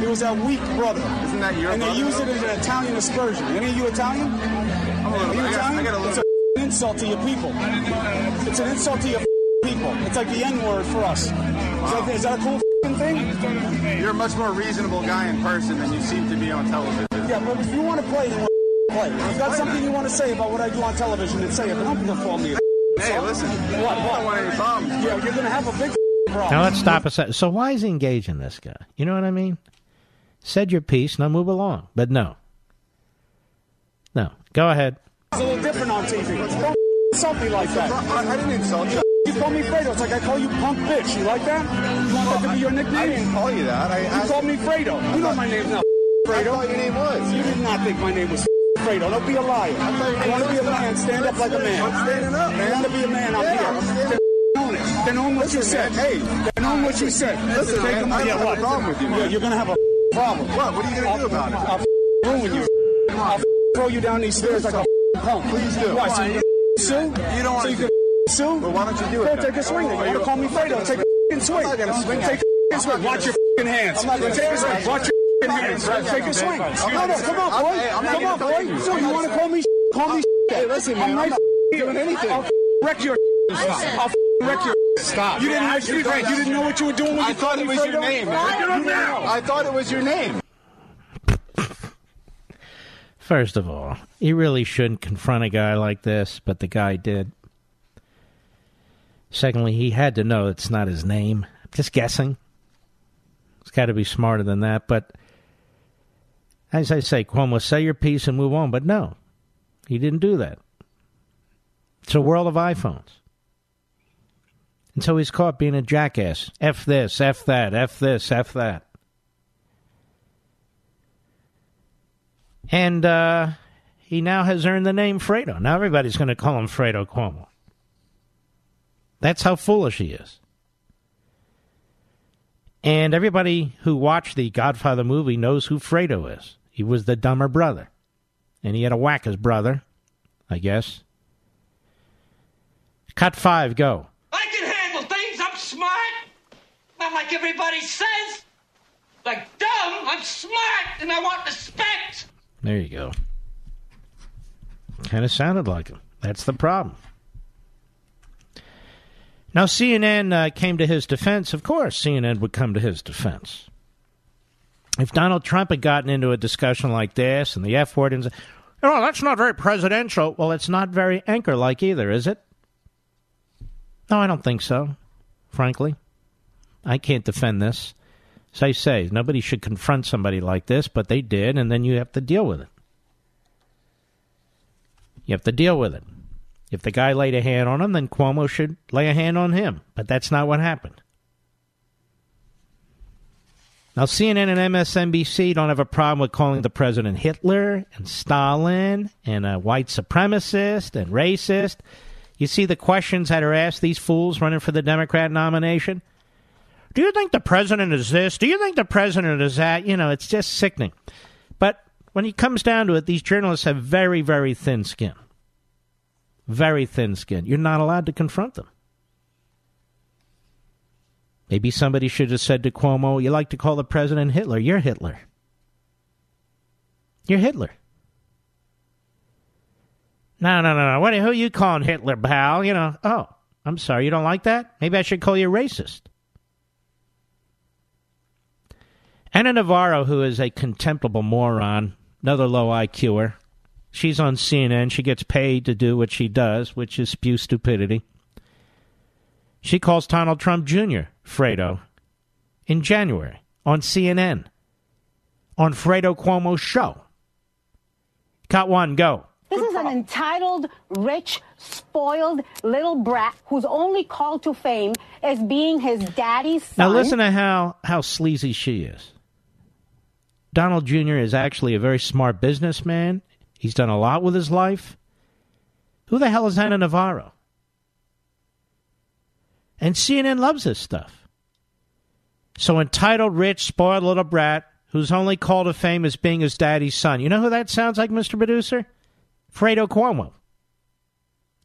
S4: He was that weak brother.
S3: Isn't that your
S4: And they
S3: brother,
S4: use it as an Italian aspersion. Any of you Italian? Are you
S3: I got-
S4: Italian?
S3: I got a little-
S4: it's an insult to your people. It's an insult to your people. It's like the N word for us. Is, that, is that a cool thing?
S3: You're a much more reasonable guy in person than you seem to be on television.
S4: Yeah, but if you want to play, then we'll play. If you've got something you want to say about what I do on television, then say it. But don't call me a
S3: Hey, listen.
S4: What,
S3: I don't want any problems.
S4: Yeah, you're going to have a big problem.
S2: Now let's stop a second. So why is he engaging this guy? You know what I mean? Said your piece, now move along. But no. No. Go ahead.
S4: It's a little different on TV. Don't insult me like that.
S3: I, I didn't insult you.
S4: You call me Fredo. It's like I call you punk bitch. You like that? You want that to be your nickname?
S3: I didn't call you that. I
S4: You
S3: asked
S4: called me Fredo. You know my name's not
S3: I
S4: Fredo.
S3: thought your name was.
S4: You did not think my name was Fredo. Don't be a liar. You want to be a man? Stand up like a man.
S3: I'm standing up,
S4: You
S3: man.
S4: want to be a man? I'm
S3: Yeah,
S4: here.
S3: I'm
S4: Then own. Then own what you said.
S3: Hey,
S4: Then own what you said.
S3: Listen,
S4: Take
S3: man, I don't
S4: yeah,
S3: have a problem with you, man.
S4: Yeah, you're gonna have a problem.
S3: What? What are you gonna do about it?
S4: I'll ruin you. I'll throw you down these stairs like a punk.
S3: Please do.
S4: Why? So you can sue?
S3: You don't
S4: So
S3: want
S4: you
S3: to-
S4: sue?
S3: Well, why don't you do it
S4: Go take a swing. You want to call me Fredo? Take a swing.
S3: I'm not gonna swing
S4: Take a swing. Watch your hands.
S3: I'm not gonna
S4: Take a
S3: swing
S4: swing.
S3: at you.
S4: Watch your. Take a swing. No, no, come on, boy.
S3: Hey, I'm not
S4: Come on, boy. So you want to call me Call me
S3: Hey, listen, man, I'm not
S4: here.
S3: doing anything.
S4: I'll wreck your I'll wreck your
S3: Stop.
S4: You didn't
S3: Actually,
S4: street. You didn't know what you were doing when
S3: I
S4: you
S3: thought it was your name.
S4: Get up now.
S3: I thought it was your name.
S2: First of all, you really shouldn't confront a guy like this, but the guy did. Secondly, he had to know it's not his name. Just guessing. He's got to be smarter than that. But as I say, Cuomo, say your piece and move on. But no, he didn't do that. It's a world of iPhones. And so he's caught being a jackass. F this, F that, F this, F that. And uh, he now has earned the name Fredo. Now everybody's going to call him Fredo Cuomo. That's how foolish he is. And everybody who watched the Godfather movie knows who Fredo is. He was the dumber brother. And he had to whack his brother, I guess. Cut five, go.
S5: I can handle things. I'm smart. Not like everybody says. Like dumb, I'm smart and I want respect.
S2: There you go. Kind of sounded like him. That's the problem. Now, CNN uh, came to his defense. Of course, CNN would come to his defense. If Donald Trump had gotten into a discussion like this and the F word and said, oh, that's not very presidential, well, it's not very anchor like either, is it? No, I don't think so, frankly. I can't defend this. As I say, nobody should confront somebody like this, but they did, and then you have to deal with it. You have to deal with it. If the guy laid a hand on him, then Cuomo should lay a hand on him. But that's not what happened. Now, CNN and MSNBC don't have a problem with calling the president Hitler and Stalin and a white supremacist and racist. You see the questions that are asked these fools running for the Democrat nomination? Do you think the president is this? Do you think the president is that? You know, it's just sickening. But when it comes down to it, these journalists have very, very thin skin. Very thin skin. You're not allowed to confront them. Maybe somebody should have said to Cuomo, You like to call the president Hitler. You're Hitler. You're Hitler. No, no, no, no. What, who are you calling Hitler, pal? You know, oh, I'm sorry. You don't like that? Maybe I should call you racist. Ana Navarro, who is a contemptible moron, another low IQer, she's on CNN. She gets paid to do what she does, which is spew stupidity. She calls Donald Trump Jr. Fredo in January on CNN on Fredo Cuomo's show. Cut one, go.
S6: This is an entitled, rich, spoiled little brat whose only call to fame is being his daddy's son.
S2: Now listen to how, how sleazy she is. Donald Jr. is actually a very smart businessman. He's done a lot with his life. Who the hell is Ana Navarro? And CNN loves this stuff. So entitled, rich, spoiled little brat who's only called to fame as being his daddy's son. You know who that sounds like, Mr. Producer? Fredo Cuomo.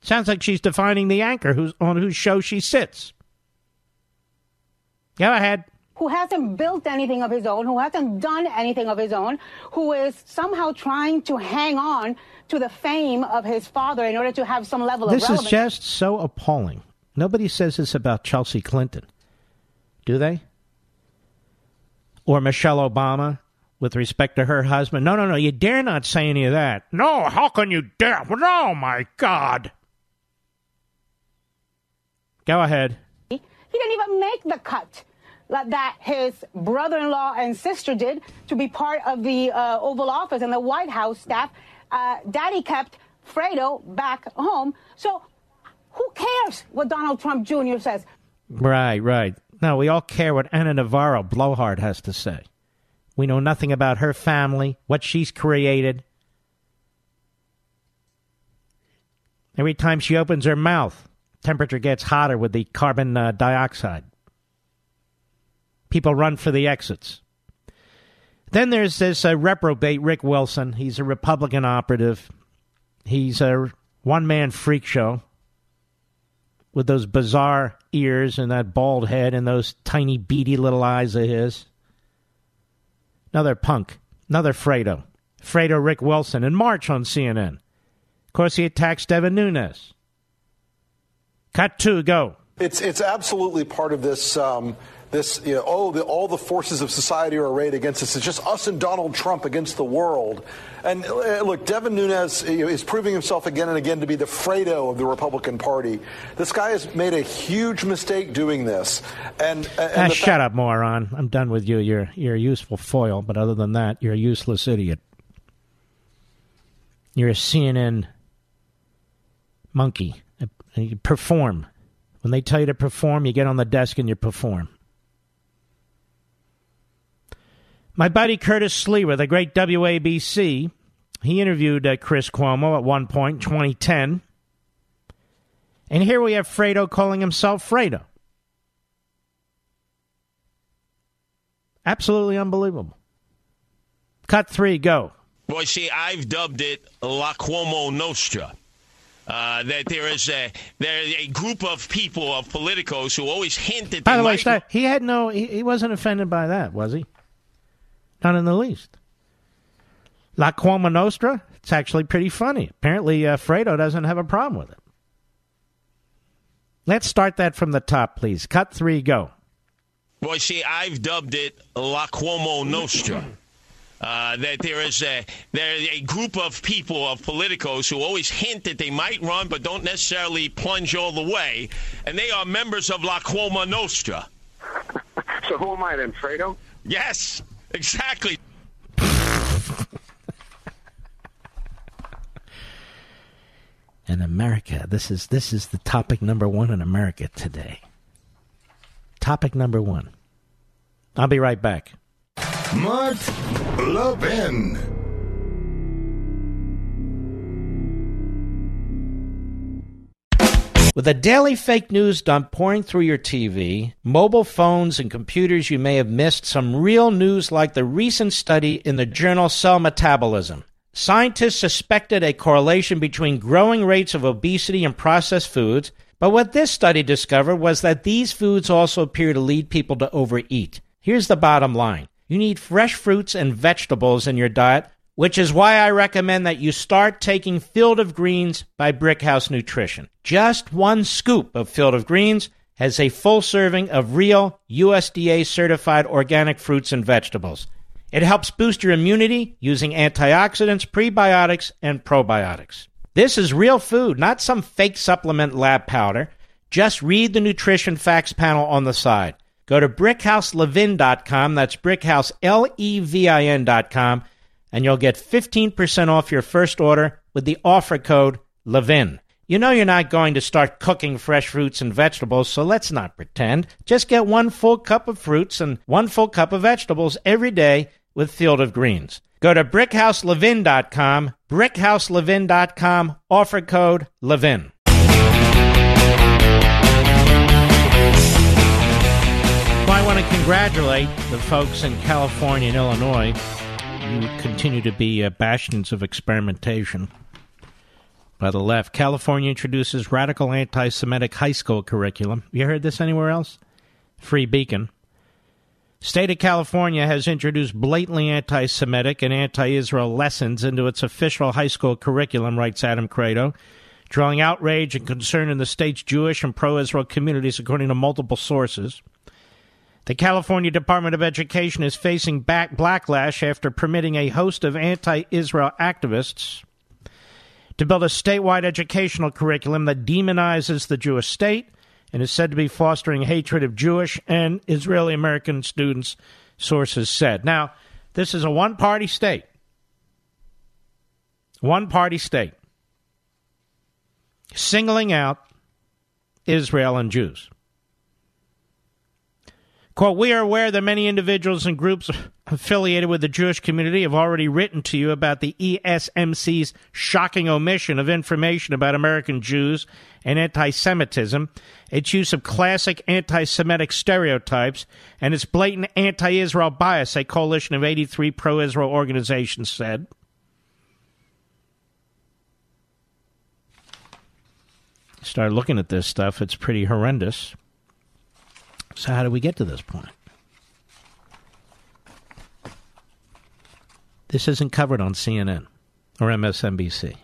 S2: Sounds like she's defining the anchor who's on whose show she sits. Go ahead.
S6: Who hasn't built anything of his own, who hasn't done anything of his own, who is somehow trying to hang on to the fame of his father in order to have some level
S2: This
S6: of relevance.
S2: This is just so appalling. Nobody says this about Chelsea Clinton, do they? Or Michelle Obama with respect to her husband. No, no, no. You dare not say any of that. No, how can you dare? Oh, my God. Go ahead.
S6: He didn't even make the cut that- that his brother-in-law and sister did to be part of the uh, Oval Office and the White House staff. Uh, Daddy kept Fredo back home. So who cares what Donald Trump Jr. says?
S2: Right, right. No, we all care what Ana Navarro Blowhard has to say. We know nothing about her family, what she's created. Every time she opens her mouth, temperature gets hotter with the carbon uh, dioxide. People run for the exits. Then there's this uh, reprobate Rick Wilson. He's a Republican operative. He's a one man freak show with those bizarre ears and that bald head and those tiny beady little eyes of his. Another punk, another Fredo. Fredo Rick Wilson in March on CNN. Of course, he attacks Devin Nunes. Cut two, go.
S7: It's it's absolutely part of this. Um, this you know, oh, the, all the forces of society are arrayed against us. It's just us and Donald Trump against the world. And uh, look, Devin Nunes is proving himself again and again to be the Fredo of the Republican Party. This guy has made a huge mistake doing this. And, and
S2: Ah, shut up, moron. I'm done with you. You're you're a useful foil, but other than that, you're a useless idiot. You're a CNN monkey. Uh, You perform. When they tell you to perform, you get on the desk and you perform. My buddy Curtis Sliwa, the great WABC, he interviewed uh, Chris Cuomo at one point, 2010. And here we have Fredo calling himself Fredo. Absolutely unbelievable. Cut three, go.
S8: Well, see, I've dubbed it La Cuomo Nostra. Uh, that there is a there is a group of people of politicos who always hint that
S2: By the way,
S8: might-
S2: he had no, he, he wasn't offended by that, was he? Not in the least. La Cuomo Nostra, it's actually pretty funny. Apparently, uh, Fredo doesn't have a problem with it. Let's start that from the top, please. Cut three, go.
S8: Well, see, I've dubbed it La Cuomo Nostra. Uh, that there is a there is a group of people of politicos who always hint that they might run but don't necessarily plunge all the way, and they are members of La Cuomo Nostra.
S9: So who am I then, Fredo?
S8: Yes, exactly.
S2: In America, this is this is the topic number one in America today. Topic number one. I'll be right back.
S1: Mark Levin.
S2: With a daily fake news dump pouring through your TV, mobile phones, and computers, you may have missed some real news like the recent study in the journal Cell Metabolism. Scientists suspected a correlation between growing rates of obesity and processed foods, But what this study discovered was that these foods also appear to lead people to overeat. Here's the bottom line you need fresh fruits and vegetables in your diet, which is why I recommend that you start taking Field of Greens by Brickhouse Nutrition. Just one scoop of Field of Greens has a full serving of real USDA certified organic fruits and vegetables. It helps boost your immunity using antioxidants, prebiotics, and probiotics. This is real food, not some fake supplement lab powder. Just read the nutrition facts panel on the side. Go to brickhouselevin.com, that's brickhouse, L E V I N.com, and you'll get 15% off your first order with the offer code LEVIN. You know you're not going to start cooking fresh fruits and vegetables, so let's not pretend. Just get one full cup of fruits and one full cup of vegetables every day with Field of Greens. Go to brickhouselevin.com, brickhouselevin.com, offer code LEVIN. I want to congratulate the folks in California and Illinois. Continue to be uh, bastions of experimentation by the left. California introduces radical anti Semitic high school curriculum. You heard this anywhere else? Free Beacon. State of California has introduced blatantly anti Semitic and anti Israel lessons into its official high school curriculum, writes Adam Kredo, drawing outrage and concern in the state's Jewish and pro Israel communities, according to multiple sources. The California Department of Education is facing back backlash after permitting a host of anti Israel activists to build a statewide educational curriculum that demonizes the Jewish state and is said to be fostering hatred of Jewish and Israeli American students, sources said. Now, this is a one party state. One party state. Singling out Israel and Jews. Quote, we are aware that many individuals and groups affiliated with the Jewish community have already written to you about the ESMC's shocking omission of information about American Jews and anti Semitism, its use of classic anti Semitic stereotypes, and its blatant anti Israel bias, a coalition of 83 pro Israel organizations said. Start looking at this stuff, it's pretty horrendous. So, how do we get to this point? This isn't covered on CNN or MSNBC.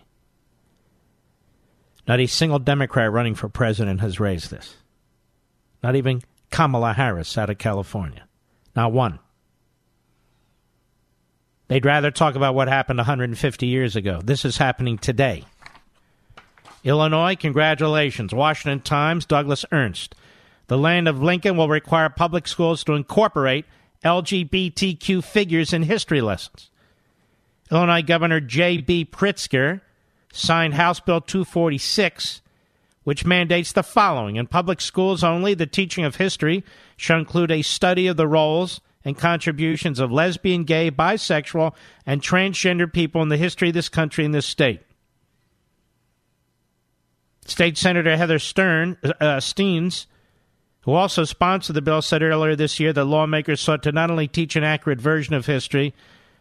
S2: Not a single Democrat running for president has raised this. Not even Kamala Harris out of California. Not one. They'd rather talk about what happened 150 years ago. This is happening today. Illinois, congratulations. Washington Times, Douglas Ernst. The land of Lincoln will require public schools to incorporate LGBTQ figures in history lessons. Illinois Governor J.B. Pritzker signed House Bill 246, which mandates the following In public schools only, the teaching of history shall include a study of the roles and contributions of lesbian, gay, bisexual, and transgender people in the history of this country and this state. State Senator Heather Stern, uh, Steans who also sponsored the bill, said earlier this year that lawmakers sought to not only teach an accurate version of history,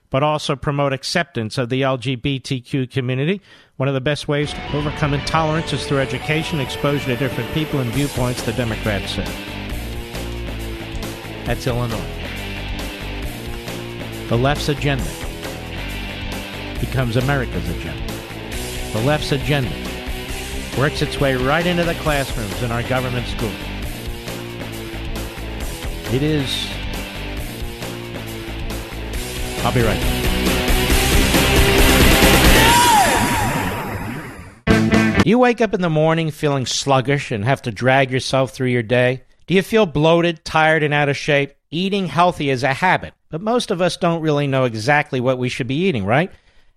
S2: but also promote acceptance of the LGBTQ community. One of the best ways to overcome intolerance is through education, exposure to different people and viewpoints, the Democrats said. That's Illinois. The left's agenda becomes America's agenda. The left's agenda works its way right into the classrooms in our government schools. It is. I'll be right. You wake up in the morning feeling sluggish and have to drag yourself through your day? Do you feel bloated, tired, and out of shape? Eating healthy is a habit, but most of us don't really know exactly what we should be eating, right?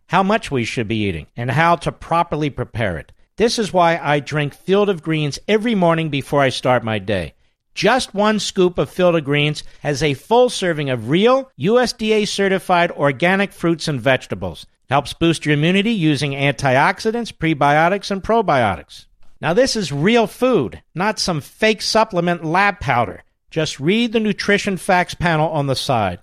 S2: How much we should be eating, and how to properly prepare it. This is why I drink Field of Greens every morning before I start my day. Just one scoop of of Greens has a full serving of real, USDA certified organic fruits and vegetables. Helps boost your immunity using antioxidants, prebiotics, and probiotics. Now, this is real food, not some fake supplement lab powder. Just read the nutrition facts panel on the side.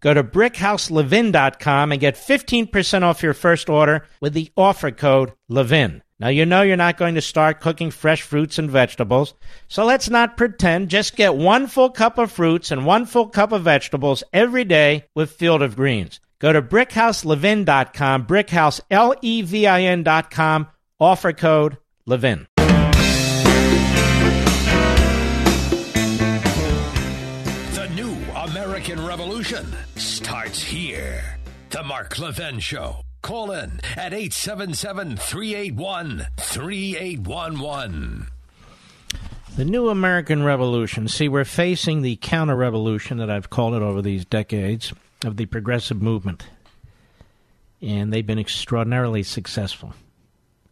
S2: Go to brickhouselevin.com and get 15% off your first order with the offer code LEVIN. Now, you know you're not going to start cooking fresh fruits and vegetables, so let's not pretend. Just get one full cup of fruits and one full cup of vegetables every day with Field of Greens. Go to brickhouselevin.com, brickhouse, L E V I N.com, offer code Levin.
S10: The new American Revolution starts here. The Mark Levin Show. Call in at 877 381 3811.
S2: The new American Revolution. See, we're facing the counter revolution that I've called it over these decades of the progressive movement. And they've been extraordinarily successful.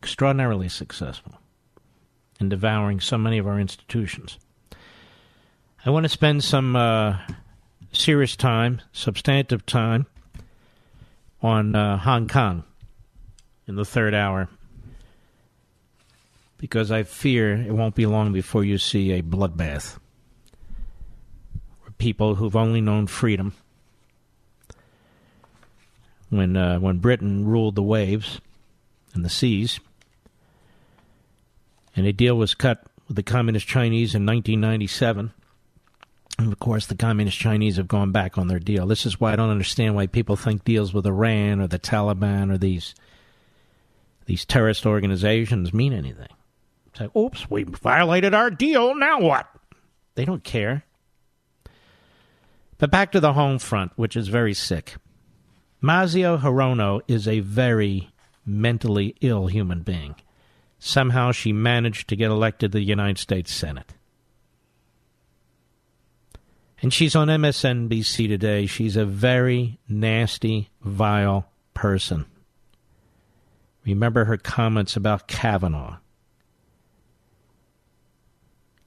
S2: Extraordinarily successful in devouring so many of our institutions. I want to spend some uh, serious time, substantive time, on uh, Hong Kong in the third hour because I fear it won't be long before you see a bloodbath. People who've only known freedom when uh, when Britain ruled the waves and the seas, and a deal was cut with the Communist Chinese in 1997. And of course, the Communist Chinese have gone back on their deal. This is why I don't understand why people think deals with Iran or the Taliban or these these terrorist organizations mean anything. Say, oops, we violated our deal. Now what? They don't care. But back to the home front, which is very sick. Mazie Hirono is a very mentally ill human being. Somehow she managed to get elected to the United States Senate. And she's on MSNBC today. She's a very nasty, vile person. Remember her comments about Kavanaugh.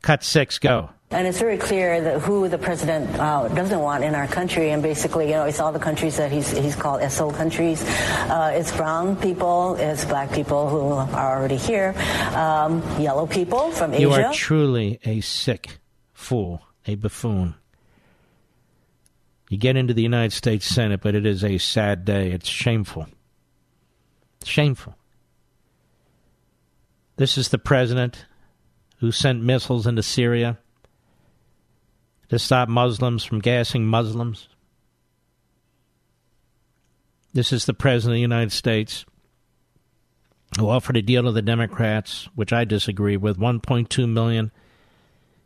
S2: Cut six, go.
S11: And it's very clear that who the president uh, doesn't want in our country, and basically, you know, it's all the countries that he's he's called SO countries. Uh, it's brown people, it's black people who are already here, um, yellow people from Asia.
S2: You are truly a sick fool, a buffoon. You get into the United States Senate, but it is a sad day. It's shameful. Shameful. This is the president who sent missiles into Syria to stop Muslims from gassing Muslims. This is the President of the United States who offered a deal to the Democrats, which I disagree with 1.2 million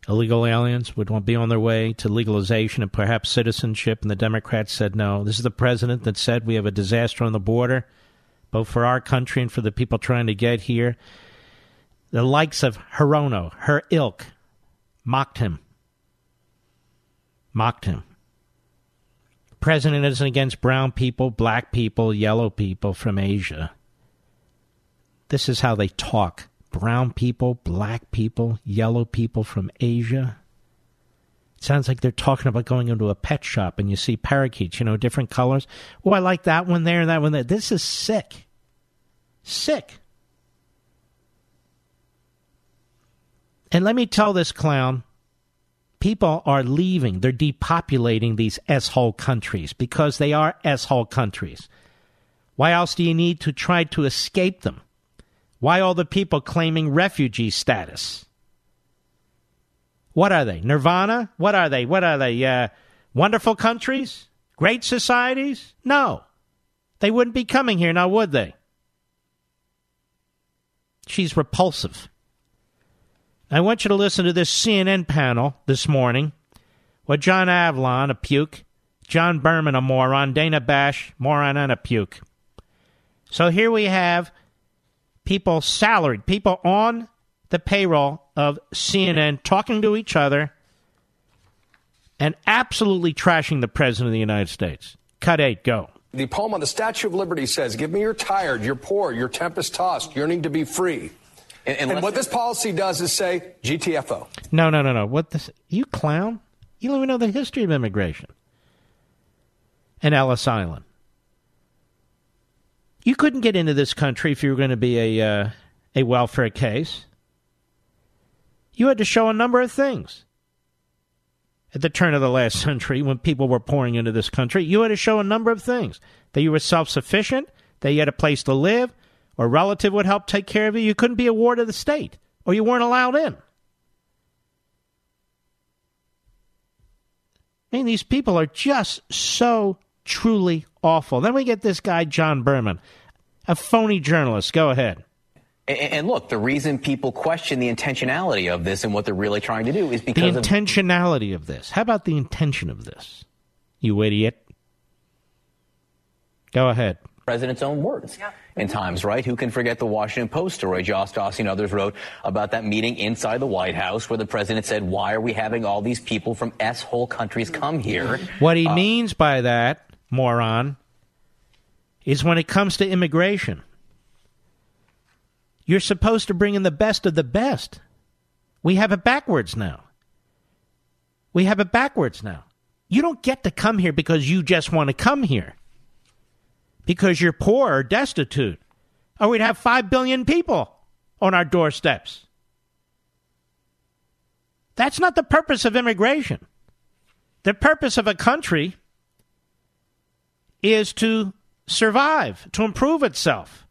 S2: illegal aliens would be on their way to legalization and perhaps citizenship, and the Democrats said no. This is the president that said we have a disaster on the border, both for our country and for the people trying to get here. The likes of Hirono, her ilk, mocked him mocked him. The president isn't against brown people, black people, yellow people from Asia. This is how they talk. Brown people, black people, yellow people from Asia. It sounds like they're talking about going into a pet shop and you see parakeets, you know, different colors. Oh, I like that one there and that one there. This is sick. Sick. And let me tell this clown people are leaving. They're depopulating these S-hole countries because they are S-hole countries. Why else do you need to try to escape them? Why all the people claiming refugee status? What are they? Nirvana? What are they? What are they? Uh, wonderful countries? Great societies? No. They wouldn't be coming here now, would they? She's repulsive. I want you to listen to this CNN panel this morning with John Avlon, a puke, John Berman, a moron, Dana Bash, moron and a puke. So here we have people salaried, people on the payroll of CNN talking to each other and absolutely trashing the President of the United States. Cut eight, go.
S12: The poem on the Statue of Liberty says, Give me your tired, your poor, your tempest tossed, yearning to be free. And, and what this policy does is say GTFO.
S2: No, no, no, no. What this? You clown? You don't even know the history of immigration. And Ellis Island. You couldn't get into this country if you were going to be a uh, a welfare case. You had to show a number of things. At the turn of the last century, when people were pouring into this country, you had to show a number of things that you were self sufficient, that you had a place to live, or a relative would help take care of you, you couldn't be a ward of the state or you weren't allowed in. I mean, these people are just so truly awful. Then we get this guy, John Berman, a phony journalist. Go ahead.
S13: And look, the reason people question the intentionality of this and what they're really trying to do is because
S2: the intentionality of, of this. How about the intention of this? You idiot. Go ahead.
S13: President's own words in times, right? Who can forget the Washington Post story Josh Dawsey and others wrote about that meeting inside the White House where the president said, Why are we having all these people from S whole countries come here?
S2: What he uh, means by that, moron, is when it comes to immigration you're supposed to bring in the best of the best. We have it backwards now. We have it backwards now. You don't get to come here because you just want to come here. Because you're poor or destitute. Or we'd have 5 billion people on our doorsteps. That's not the purpose of immigration. The purpose of a country is to survive, to improve itself.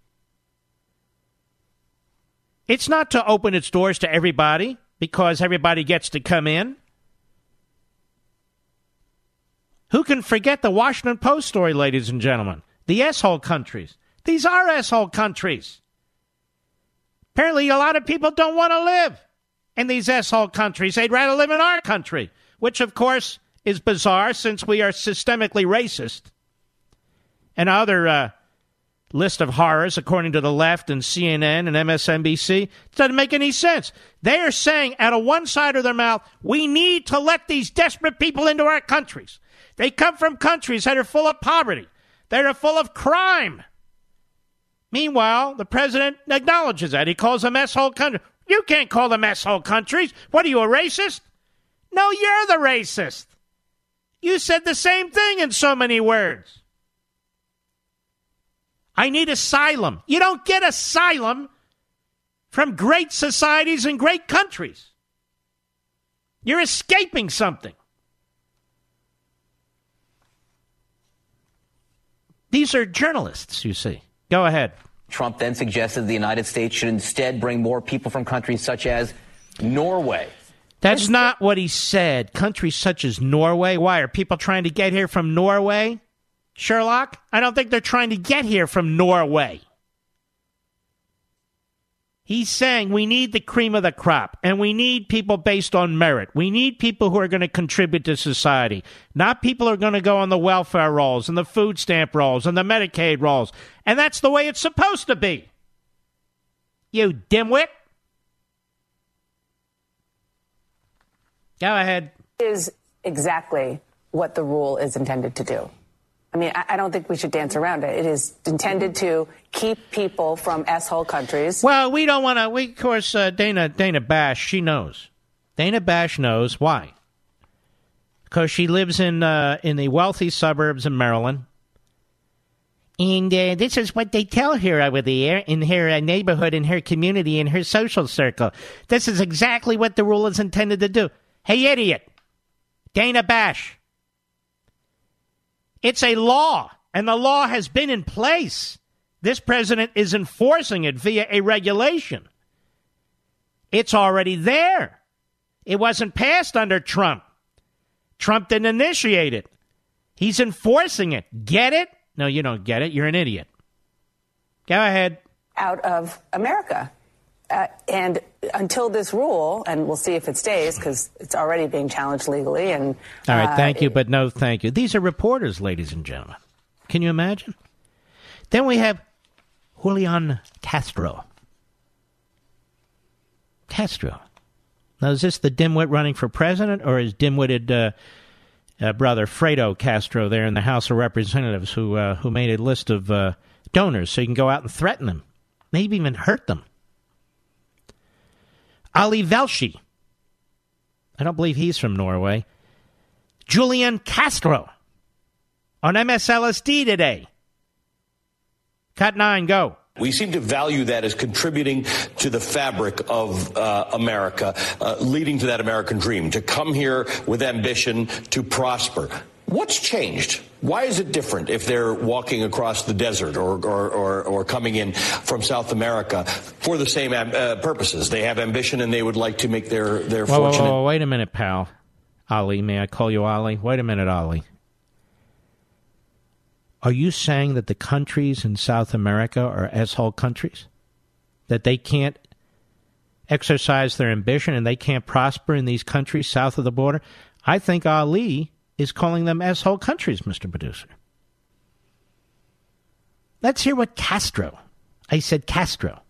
S2: It's not to open its doors to everybody because everybody gets to come in. Who can forget the Washington Post story, ladies and gentlemen? The S-hole countries. These are S-hole countries. Apparently, a lot of people don't want to live in these S-hole countries. They'd rather live in our country, which, of course, is bizarre since we are systemically racist. And other uh, list of horrors, according to the left and CNN and MSNBC. It doesn't make any sense. They are saying out of one side of their mouth, we need to let these desperate people into our countries. They come from countries that are full of poverty, that are full of crime. Meanwhile, the president acknowledges that. He calls them S-hole countries. You can't call them S-hole countries. What are you, a racist? No, you're the racist. You said the same thing in so many words. I need asylum. You don't get asylum from great societies and great countries. You're escaping something. These are journalists, you see. Go ahead.
S13: Trump then suggested the United States should instead bring more people from countries such as Norway.
S2: That's not what he said. Countries such as Norway. Why? Are people trying to get here from Norway? Sherlock? I don't think they're trying to get here from Norway. He's saying we need the cream of the crop and we need people based on merit. We need people who are going to contribute to society, not people who are going to go on the welfare rolls and the food stamp rolls and the Medicaid rolls. And that's the way it's supposed to be. You dimwit. Go ahead.
S14: Is exactly what the rule is intended to do. I mean, I, don't think we should dance around it. It is intended to keep people from s-hole countries.
S2: Well, we don't want to. We, of course, uh, Dana Dana Bash, she knows. Dana Bash knows why. Because she lives in uh, in the wealthy suburbs of Maryland, and uh, this is what they tell her over there in her uh, neighborhood, in her community, in her social circle. This is exactly what the rule is intended to do. Hey, idiot, Dana Bash. It's a law, and the law has been in place. This president is enforcing it via a regulation. It's already there. It wasn't passed under Trump. Trump didn't initiate it. He's enforcing it. Get it? No, you don't get it. You're an idiot. Go ahead.
S14: Out of America. Uh, and until this rule, and we'll see if it stays because it's already being challenged legally. And
S2: all right, uh, thank you, but no, thank you. These are reporters, ladies and gentlemen. Can you imagine? Then we have Julian Castro. Castro. Now, is this the dimwit running for president, or is dimwitted uh, uh, brother Fredo Castro there in the House of Representatives who uh, who made a list of uh, donors so you can go out and threaten them, maybe even hurt them? Ali Velshi. I don't believe he's from Norway. Julian Castro on MSLSD today. Cut nine, go.
S15: We seem to value that as contributing to the fabric of uh, America, uh, leading to that American dream, to come here with ambition, to prosper. What's changed? Why is it different if they're walking across the desert or, or, or, or coming in from South America for the same uh, purposes? They have ambition and they would like to make their, their
S2: Whoa, whoa,
S15: fortune.
S2: whoa, wait a minute, pal. Ali, may I call you Ali? Wait a minute, Ali. Are you saying that the countries in South America are asshole countries? That they can't exercise their ambition and they can't prosper in these countries south of the border? I think Ali is calling them asshole countries, Mr. Producer. Let's hear what Castro, I said Castro,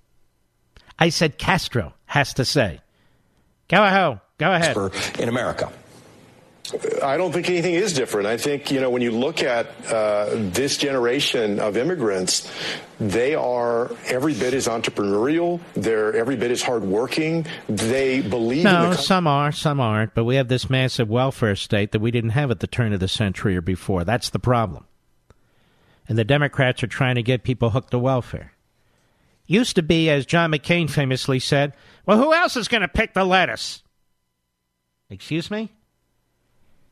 S2: I said Castro has to say. Go ahead. Go ahead.
S15: In America.
S16: I don't think anything is different. I think, you know, when you look at uh, this generation of immigrants, they are every bit as entrepreneurial. They're every bit as hardworking. They believe in
S2: No,
S16: the
S2: some are, some aren't. But we have this massive welfare state that we didn't have at the turn of the century or before. That's the problem. And the Democrats are trying to get people hooked to welfare. Used to be, as John McCain famously said, well, who else is going to pick the lettuce? Excuse me?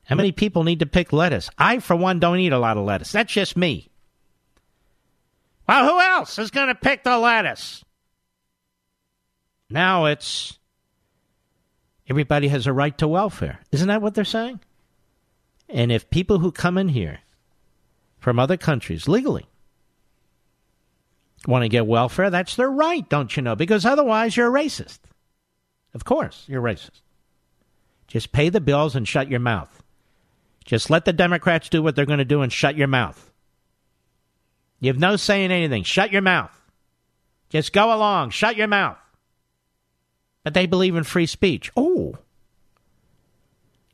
S2: How many people need to pick lettuce? I, for one, don't eat a lot of lettuce. That's just me. Well, who else is going to pick the lettuce? Now it's everybody has a right to welfare. Isn't that what they're saying? And if people who come in here from other countries legally want to get welfare, that's their right, don't you know? Because otherwise you're a racist. Of course, you're racist. Just pay the bills and shut your mouth. Just let the Democrats do what they're going to do and shut your mouth. You have no say in anything. Shut your mouth. Just go along. Shut your mouth. But they believe in free speech. Oh.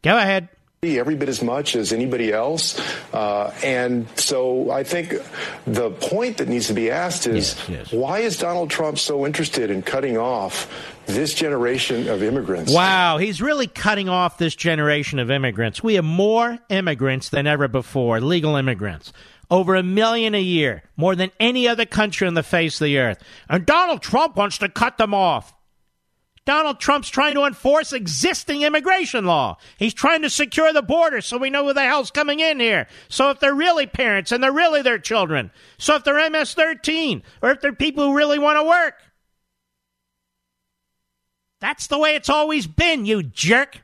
S2: Go ahead.
S16: Every bit as much as anybody else. Uh, and so I think the point that needs to be asked is why is Donald Trump so interested in cutting off this generation of immigrants?
S2: Wow, he's really cutting off this generation of immigrants. We have more immigrants than ever before, legal immigrants. Over a million a year, more than any other country on the face of the earth. And Donald Trump wants to cut them off. Donald Trump's trying to enforce existing immigration law. He's trying to secure the border so we know who the hell's coming in here. So if they're really parents and they're really their children. So if they're MS 13 or if they're people who really want to work. That's the way it's always been, you jerk.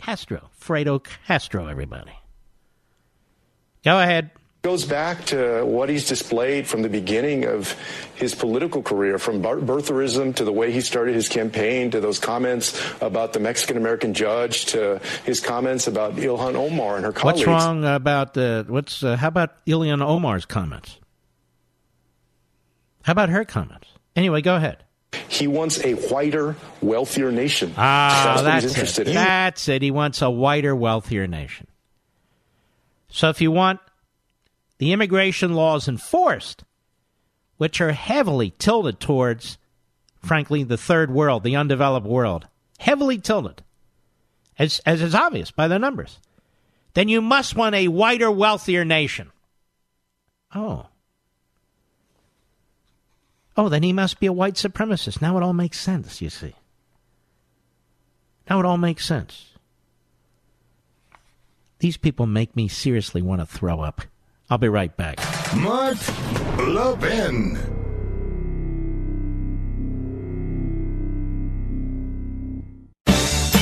S2: Castro, Fredo Castro, everybody. Go ahead.
S16: Goes back to what he's displayed from the beginning of his political career, from birtherism to the way he started his campaign, to those comments about the Mexican American judge, to his comments about Ilhan Omar and her colleagues.
S2: What's wrong about the what's uh, how about Ilhan Omar's comments? How about her comments? Anyway, go ahead.
S16: He wants a whiter, wealthier nation.
S2: Ah,
S16: that's,
S2: that's, it.
S16: in.
S2: That's it. He wants a whiter, wealthier nation. So if you want the immigration laws enforced, which are heavily tilted towards, frankly, the third world, the undeveloped world, heavily tilted, as, as is obvious by the numbers, then you must want a whiter, wealthier nation. Oh. Oh, then he must be a white supremacist. Now it all makes sense, you see. Now it all makes sense. These people make me seriously want to throw up. I'll be right back.
S1: Mark Levin.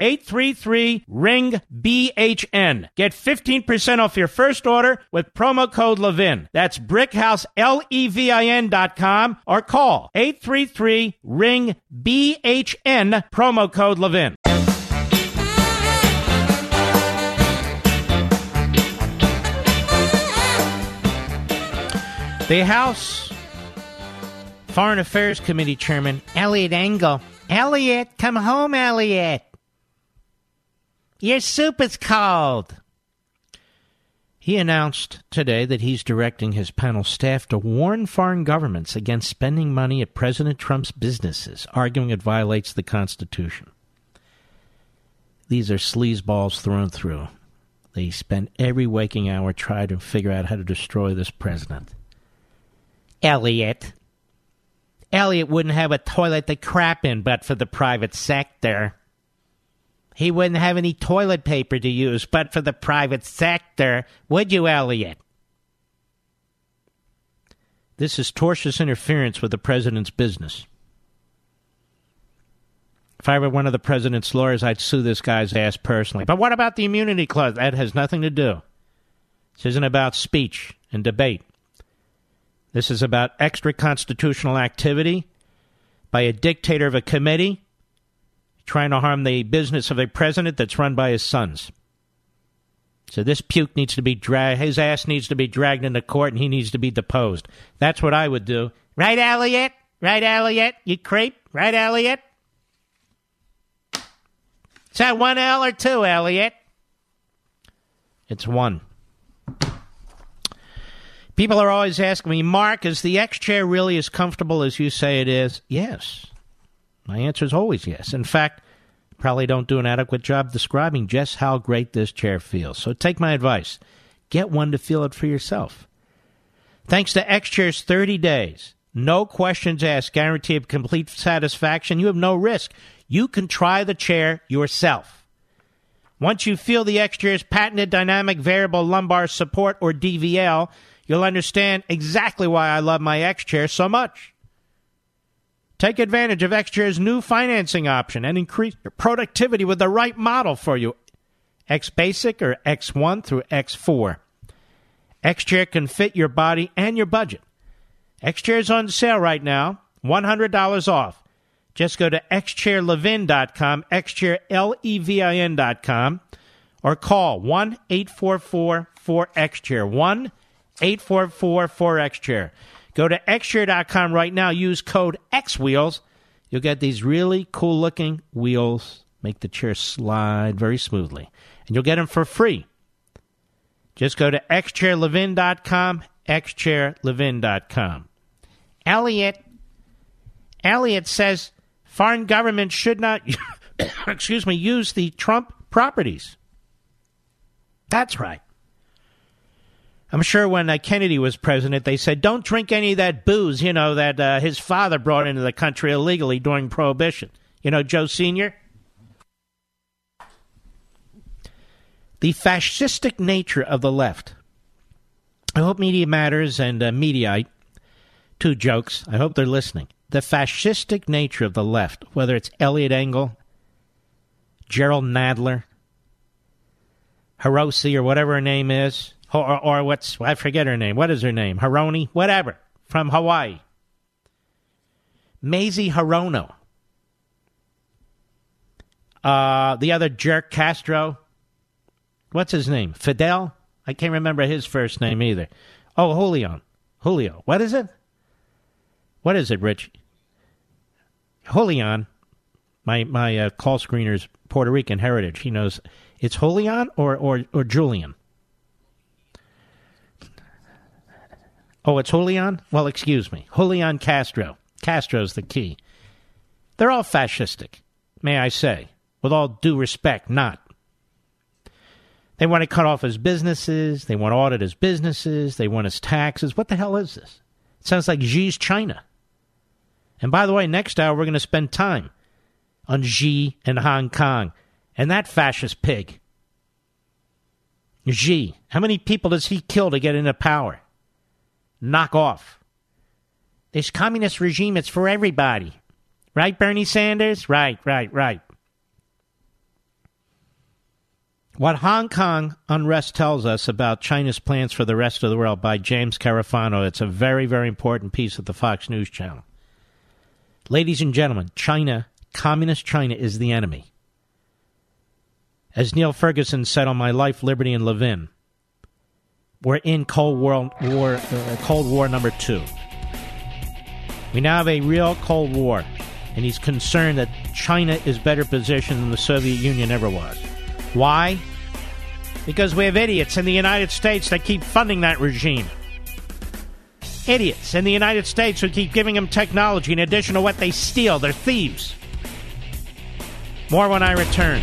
S2: 833 ring BHN. Get 15% off your first order with promo code Levin. That's brickhouse L E V I N dot com or call 833 ring BHN promo code Levin. The House Foreign Affairs Committee Chairman Eliot Engel. Elliot, come home, Elliot. Your soup is cold. He announced today that he's directing his panel staff to warn foreign governments against spending money at President Trump's businesses, arguing it violates the Constitution. These are sleazeballs thrown through. They spend every waking hour trying to figure out how to destroy this president. Elliot. Elliot wouldn't have a toilet to crap in but for the private sector. He wouldn't have any toilet paper to use but for the private sector, would you, Elliot? This is tortious interference with the president's business. If I were one of the president's lawyers, I'd sue this guy's ass personally. But what about the immunity clause? That has nothing to do. This isn't about speech and debate. This is about extra constitutional activity by a dictator of a committee trying to harm the business of a president that's run by his sons. So this puke needs to be dragged, his ass needs to be dragged into court and he needs to be deposed. That's what I would do. Right, Elliot? Right, Elliot? You creep? Right, Elliot? Is that one L or two, Elliot? It's one. People are always asking me, Mark, is the X chair really as comfortable as you say it is? Yes. My answer is always yes. In fact, probably don't do an adequate job describing just how great this chair feels. So take my advice. Get one to feel it for yourself. Thanks to X Chair's 30 days, no questions asked, guarantee of complete satisfaction, you have no risk. You can try the chair yourself. Once you feel the X Chair's patented dynamic variable lumbar support, or DVL, you'll understand exactly why I love my X Chair so much. Take advantage of XChair's new financing option and increase your productivity with the right model for you. X Basic or X1 through X4. XChair can fit your body and your budget. XChair is on sale right now, $100 off. Just go to xchairlevin.com, xchairlevin.com, or call 1 844 4XChair. 1 844 4XChair. Go to xchair.com right now. Use code XWheels. You'll get these really cool looking wheels. Make the chair slide very smoothly. And you'll get them for free. Just go to xchairlevin.com, xchairlevin.com. Elliot. Elliot says foreign governments should not, excuse me, use the Trump properties. That's right. I'm sure when uh, Kennedy was president, they said, don't drink any of that booze, you know, that uh, his father brought into the country illegally during Prohibition. You know, Joe Sr.? The fascistic nature of the left. I hope Media Matters and uh, Mediaite, two jokes, I hope they're listening. The fascistic nature of the left, whether it's Eliot Engel, Jerrold Nadler, Hiroshi, or whatever her name is, or, or what's I forget her name. What is her name? Hironi, whatever, from Hawaii. Mazie Hirono. Uh, the other jerk, Castro. What's his name? Fidel? I can't remember his first name either. Oh, Julio. Julio. What is it? What is it, Rich? Julian. My my uh, call screener's Puerto Rican heritage. He knows it's Julian or or or Julian. Oh, it's Julian? Well, excuse me. Julian Castro. Castro's the key. They're all fascistic, may I say. With all due respect, not. They want to cut off his businesses. They want to audit his businesses. They want his taxes. What the hell is this? It sounds like Xi's China. And by the way, next hour we're going to spend time on Xi and Hong Kong and that fascist pig. Xi. How many people does he kill to get into power? Knock off. This communist regime, it's for everybody. Right, Bernie Sanders? Right, right, right. What Hong Kong unrest tells us about China's plans for the rest of the world by James Carafano. It's a very, very important piece of the Fox News channel. Ladies and gentlemen, China, communist China, is the enemy. As Niall Ferguson said on My Life, Liberty, and Levin, we're in Cold War, War uh, Cold War number two. We now have a real Cold War, and he's concerned that China is better positioned than the Soviet Union ever was. Why? Because we have idiots in the United States that keep funding that regime. Idiots in the United States who keep giving them technology in addition to what they steal. They're thieves. More when I return.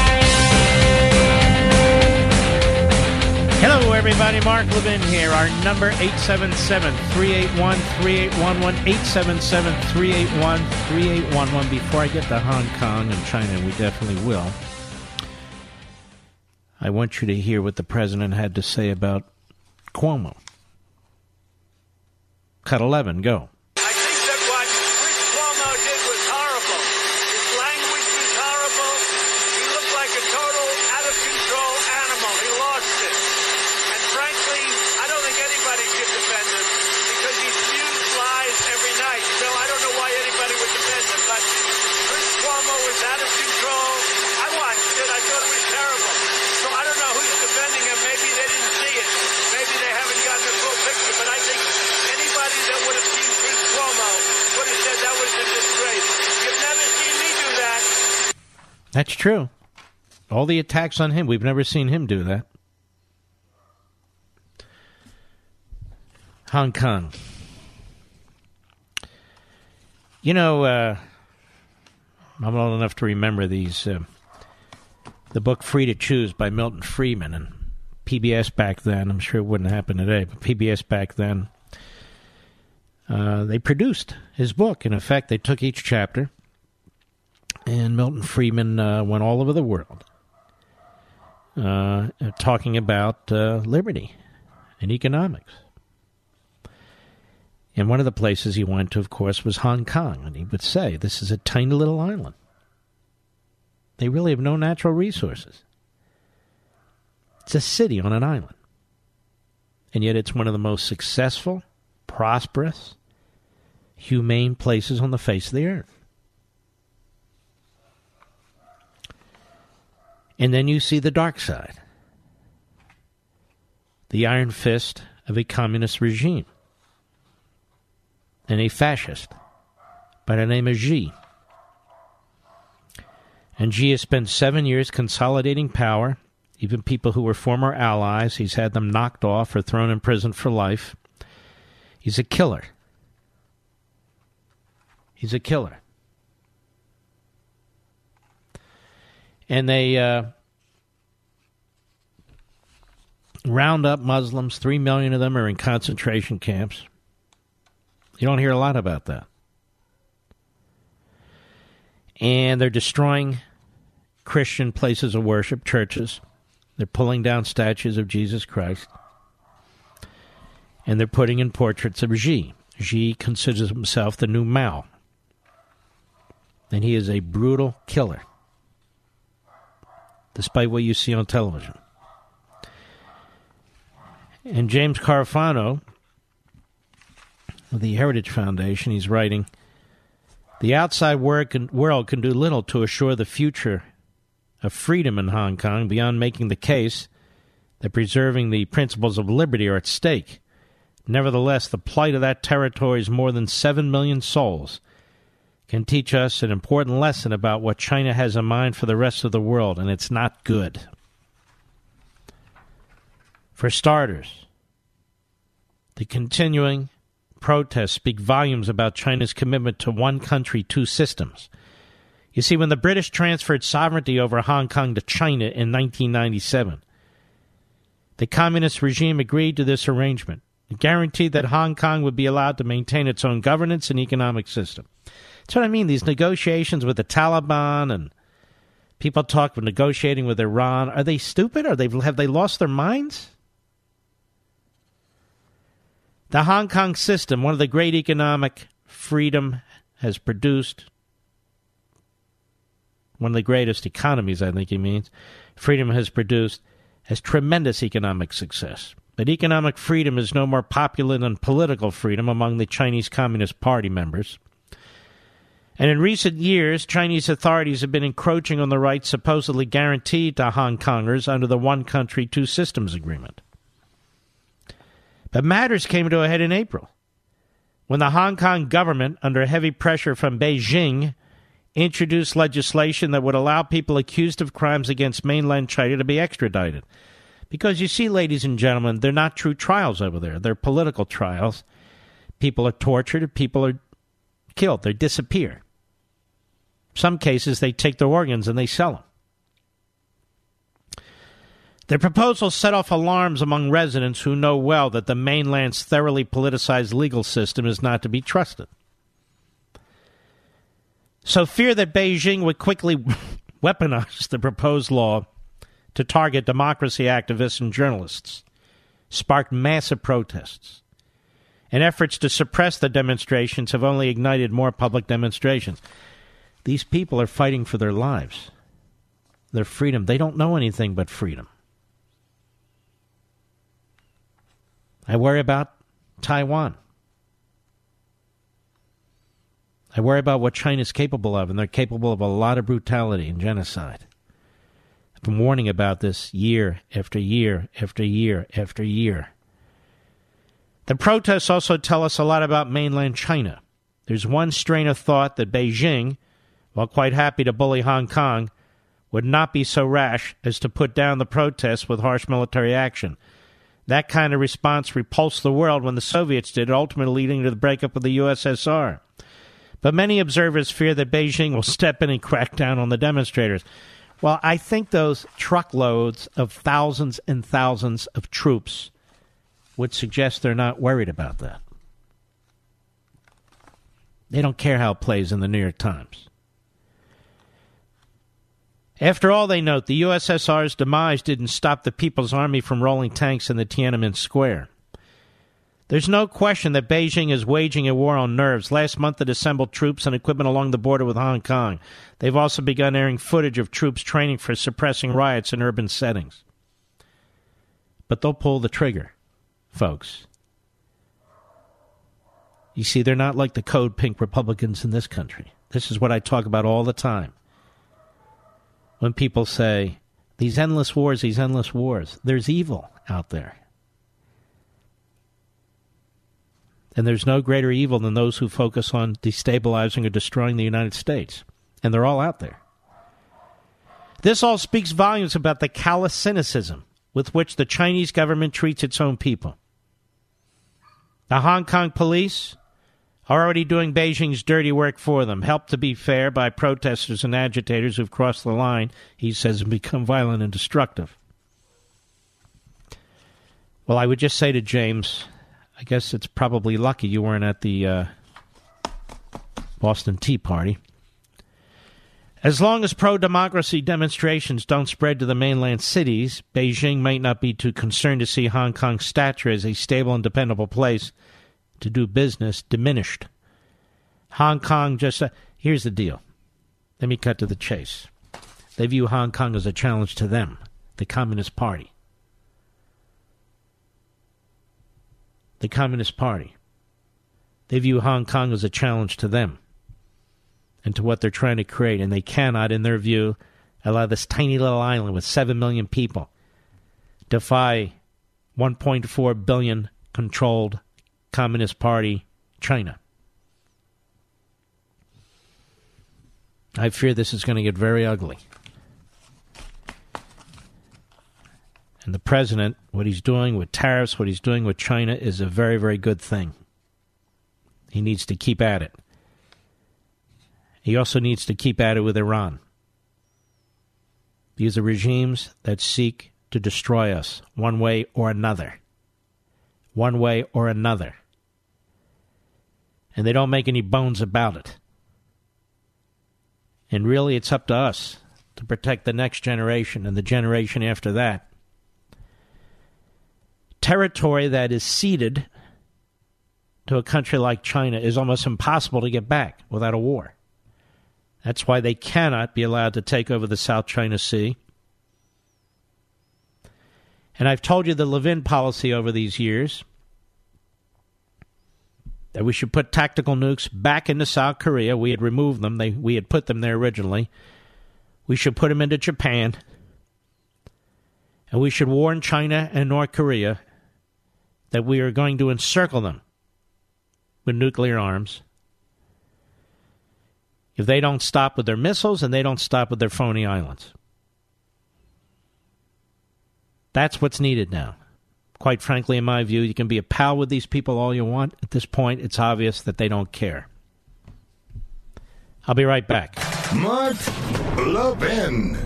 S2: Hello, everybody. Mark Levin here. Our number 877 381 3811. 877 381 3811. Before I get to Hong Kong and China, we definitely will. I want you to hear what the president had to say about Cuomo. Cut 11, go. That's true. All the attacks on him, we've never seen him do that. Hong Kong. You know, uh, I'm old enough to remember these. Uh, the book Free to Choose by Milton Friedman and PBS back then. I'm sure it wouldn't happen today, but PBS back then. Uh, they produced his book. In effect, they took each chapter and Milton Friedman uh, went all over the world uh, talking about uh, liberty and economics. And one of the places he went to, of course, was Hong Kong. And he would say, This is a tiny little island. They really have no natural resources. It's a city on an island. And yet it's one of the most successful, prosperous, humane places on the face of the earth. And then you see the dark side the iron fist of a communist regime and a fascist by the name of Xi. And Xi has spent seven years consolidating power. Even people who were former allies, he's had them knocked off or thrown in prison for life. He's a killer. He's a killer. And they uh, round up Muslims. Three million of them are in concentration camps. You don't hear a lot about that. And they're destroying Christian places of worship, churches. They're pulling down statues of Jesus Christ. And they're putting in portraits of Xi. Xi considers himself the new Mao. And he is a brutal killer despite what you see on television. And James Carafano, of the Heritage Foundation, he's writing The outside world can do little to assure the future of freedom in Hong Kong beyond making the case that preserving the principles of liberty are at stake. Nevertheless, the plight of that territory's more than 7 million souls can teach us an important lesson about what China has in mind for the rest of the world, and it's not good. For starters, the continuing protests speak volumes about China's commitment to one country, two systems. You see, when the British transferred sovereignty over Hong Kong to China in 1997, the communist regime agreed to this arrangement. It guaranteed that Hong Kong would be allowed to maintain its own governance and economic system. That's what I mean. These negotiations with the Taliban and people talk of negotiating with Iran. Are they stupid? Are they have they lost their minds? The Hong Kong system, one of the great economic freedom has produced one of the greatest economies, I think he means, freedom has produced has tremendous economic success. But economic freedom is no more popular than political freedom among the Chinese Communist Party members. And in recent years, Chinese authorities have been encroaching on the rights supposedly guaranteed to Hong Kongers under the One Country, Two Systems Agreement. But matters came to a head in April when the Hong Kong government, under heavy pressure from Beijing, introduced legislation that would allow people accused of crimes against mainland China to be extradited. Because you see, ladies and gentlemen, they're not true trials over there, they're political trials. People are tortured, people are killed, they disappear. Some cases, they take their organs and they sell them. The proposal set off alarms among residents who know well that the mainland's thoroughly politicized legal system is not to be trusted. So, fear that Beijing would quickly weaponize the proposed law to target democracy activists and journalists sparked massive protests. And efforts to suppress the demonstrations have only ignited more public demonstrations. These people are fighting for their lives, their freedom. They don't know anything but freedom. I worry about Taiwan. I worry about what China's capable of, and they're capable of a lot of brutality and genocide. I've been warning about this year after year after year after year. The protests also tell us a lot about mainland China. There's one strain of thought that Beijing, while quite happy to bully Hong Kong, would not be so rash as to put down the protests with harsh military action. That kind of response repulsed the world when the Soviets did, ultimately leading to the breakup of the USSR. But many observers fear that Beijing will step in and crack down on the demonstrators. Well, I think those truckloads of thousands and thousands of troops would suggest they're not worried about that. They don't care how it plays in the New York Times. After all, they note the USSR's demise didn't stop the People's Army from rolling tanks in the Tiananmen Square. There's no question that Beijing is waging a war on nerves. Last month, it assembled troops and equipment along the border with Hong Kong. They've also begun airing footage of troops training for suppressing riots in urban settings. But they'll pull the trigger, folks. You see, they're not like the code pink Republicans in this country. This is what I talk about all the time when people say, these endless wars, these endless wars. There's evil out there. And there's no greater evil than those who focus on destabilizing or destroying the United States. And they're all out there. This all speaks volumes about the callous cynicism with which the Chinese government treats its own people. The Hong Kong police already doing Beijing's dirty work for them, helped to be fair by protesters and agitators who've crossed the line, he says, and become violent and destructive. Well, I would just say to James, I guess it's probably lucky you weren't at the uh, Boston Tea Party. As long as pro democracy demonstrations don't spread to the mainland cities, Beijing might not be too concerned to see Hong Kong's stature as a stable and dependable place to do business diminished. Hong Kong just. Uh, here's the deal. Let me cut to the chase. They view Hong Kong as a challenge to them, the Communist Party. The Communist Party. They view Hong Kong as a challenge to them and to what they're trying to create, and they cannot, in their view, allow this tiny little island with 7 million people defy 1.4 billion controlled Communist Party China. I fear this is going to get very ugly. And the president, what he's doing with tariffs, what he's doing with China is a very, very good thing. He needs to keep at it. He also needs to keep at it with Iran. These are regimes that seek to destroy us one way or another. One way or another and they don't make any bones about it. And really, it's up to us to protect the next generation and the generation after that. Territory that is ceded to a country like China is almost impossible to get back without a war. That's why they cannot be allowed to take over the South China Sea. And I've told you the Levin policy over these years that we should put tactical nukes back into South Korea. We had removed them, they, we had put them there originally. We should put them into Japan. And we should warn China and North Korea that we are going to encircle them with nuclear arms if they don't stop with their missiles and they don't stop with their phony islands. That's what's needed now. Quite frankly, in my view, you can be a pal with these people all you want. At this point, it's obvious that they don't care. I'll be right back.
S1: Mark Levin.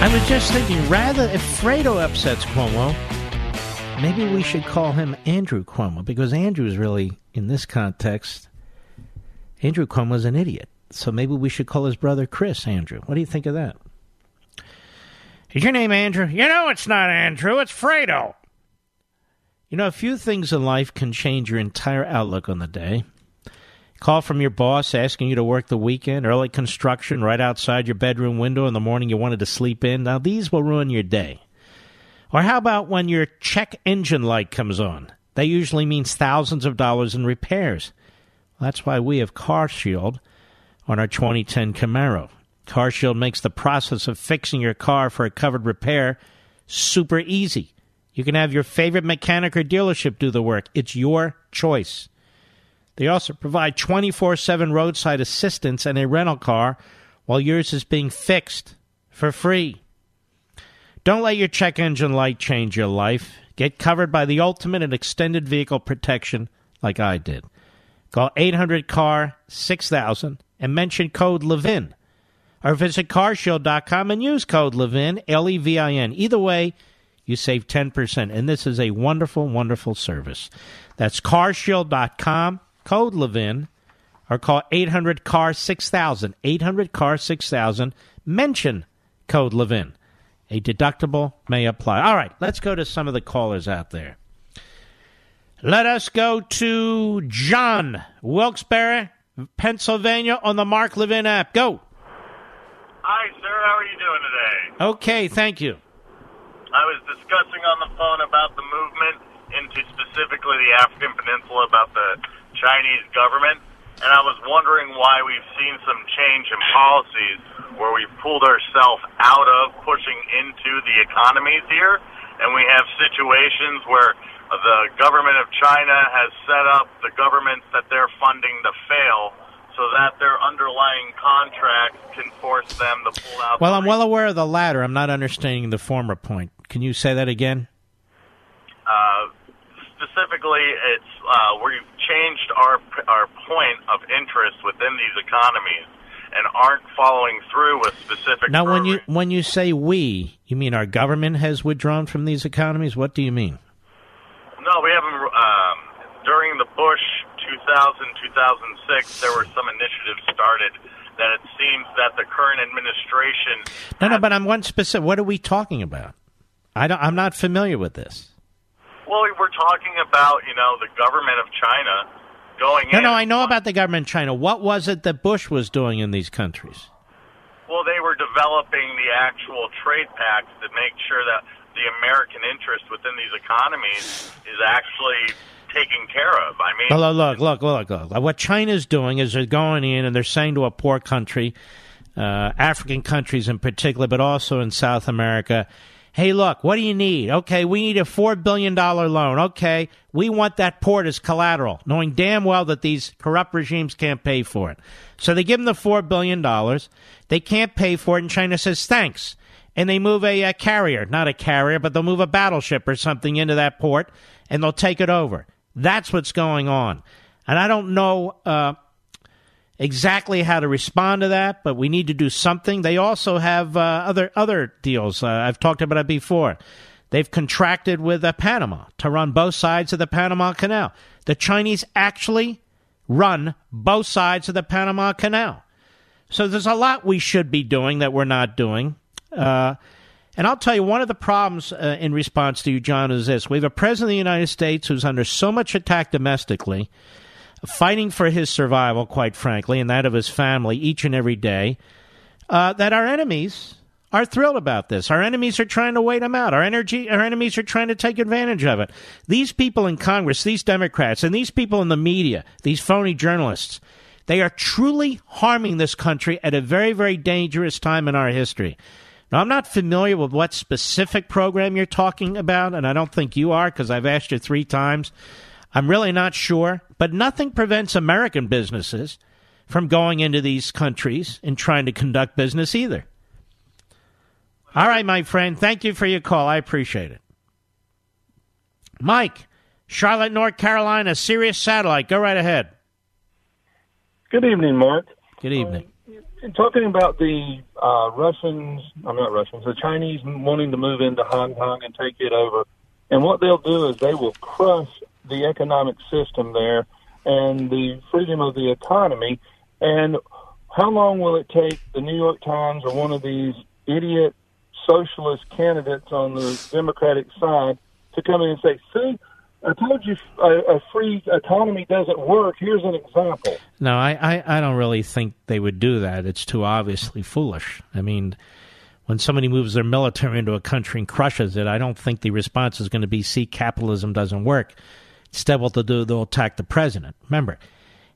S2: I was just thinking, rather if Fredo upsets Cuomo, maybe we should call him Andrew Cuomo because Andrew is really, in this context, Andrew Cuomo is an idiot. So maybe we should call his brother Chris Andrew. What do you think of that? Is your name Andrew? You know it's not Andrew, it's Fredo. You know, a few things in life can change your entire outlook on the day. Call from your boss asking you to work the weekend, early construction right outside your bedroom window in the morning you wanted to sleep in. Now, these will ruin your day. Or how about when your check engine light comes on? That usually means thousands of dollars in repairs. That's why we have CarShield on our 2010 Camaro. CarShield makes the process of fixing your car for a covered repair super easy. You can have your favorite mechanic or dealership do the work. It's your choice. They also provide 24 7 roadside assistance and a rental car while yours is being fixed for free. Don't let your check engine light change your life. Get covered by the ultimate and extended vehicle protection like I did. Call 800 CAR 6000 and mention code LEVIN. Or visit carshield.com and use code LEVIN, L E V I N. Either way, you save 10%. And this is a wonderful, wonderful service. That's carshield.com code Levin or call 800 CAR 6000. 800 CAR 6000. Mention code Levin. A deductible may apply. All right, let's go to some of the callers out there. Let us go to John Wilkes-Barre, Pennsylvania on the Mark Levin app. Go.
S17: Hi, sir. How are you doing today?
S2: Okay, thank you.
S17: I was discussing on the phone about the movement into specifically the African Peninsula, about the Chinese government, and I was wondering why we've seen some change in policies where we've pulled ourselves out of pushing into the economies here, and we have situations where the government of China has set up the governments that they're funding to fail so that their underlying contracts can force them to pull out.
S2: Well, I'm well aware of the latter. I'm not understanding the former point. Can you say that again?
S17: Uh, specifically, it's uh, we've changed our our point of interest within these economies and aren't following through with specific.
S2: Now, when you when you say we, you mean our government has withdrawn from these economies? What do you mean?
S17: No, we haven't. Um, during the Bush 2000 2006, there were some initiatives started that it seems that the current administration.
S2: No, no, but I'm one specific. What are we talking about? I don't, I'm not familiar with this.
S17: Well, we're talking about you know the government of China going
S2: No,
S17: in.
S2: no, I know about the government of China. What was it that Bush was doing in these countries?
S17: Well, they were developing the actual trade pacts to make sure that the American interest within these economies is actually taken care of. I mean,
S2: look, look, look, look, look. What China's doing is they're going in and they're saying to a poor country, uh, African countries in particular, but also in South America, hey, look, what do you need? Okay, we need a $4 billion loan. Okay, we want that port as collateral, knowing damn well that these corrupt regimes can't pay for it. So they give them the $4 billion. They can't pay for it, and China says, thanks. And they move a, uh carrier, not a carrier, but they'll move a battleship or something into that port, and they'll take it over. That's what's going on. And I don't know uh, exactly how to respond to that, but we need to do something. They also have uh, other other deals. Uh, I've talked about it before. They've contracted with uh, Panama to run both sides of the Panama Canal. The Chinese actually run both sides of the Panama Canal. So there's a lot we should be doing that we're not doing. Uh, and I'll tell you, one of the problems uh, in response to you, John, is this. We have a president of the United States who's under so much attack domestically, fighting for his survival, quite frankly, and that of his family each and every day, uh, that our enemies are thrilled about this. Our enemies are trying to wait him out. Our energy, our enemies are trying to take advantage of it. These people in Congress, these Democrats, and these people in the media, these phony journalists, they are truly harming this country at a very, very dangerous time in our history. Now, I'm not familiar with what specific program you're talking about, and I don't think you are because I've asked you three times. I'm really not sure, but nothing prevents American businesses from going into these countries and trying to conduct business either. All right, my friend, thank you for your call. I appreciate it. Mike, Charlotte, North Carolina, Sirius Satellite. Go right ahead.
S18: Good evening, Mark.
S2: Good evening
S18: talking about the uh, Russians, I'm not Russians, the Chinese wanting to move into Hong Kong and take it over. And what they'll do is they will crush the economic system there and the freedom of the economy. And how long will it take the New York Times or one of these idiot socialist candidates on the Democratic side to come in and say, see, I told you a, a, free economy doesn't work. Here's an example.
S2: No, I, I, I don't really think they would do that. It's too obviously foolish. I mean, when somebody moves their military into a country and crushes it, I don't think the response is going to be, see, capitalism doesn't work. Instead, what they'll do, they'll attack the president. Remember,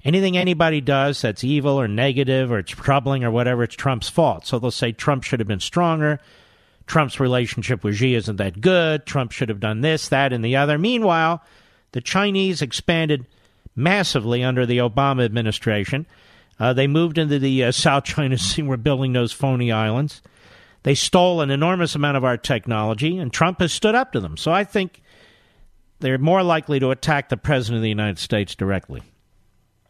S2: anything anybody does that's evil or negative or it's troubling or whatever, it's Trump's fault. So they'll say Trump should have been stronger. Trump's relationship with Xi isn't that good. Trump should have done this, that, and the other. Meanwhile, the Chinese expanded massively under the Obama administration. Uh, they moved into the uh, South China Sea. We're building those phony islands. They stole an enormous amount of our technology, and Trump has stood up to them. So I think they're more likely to attack the president of the United States directly.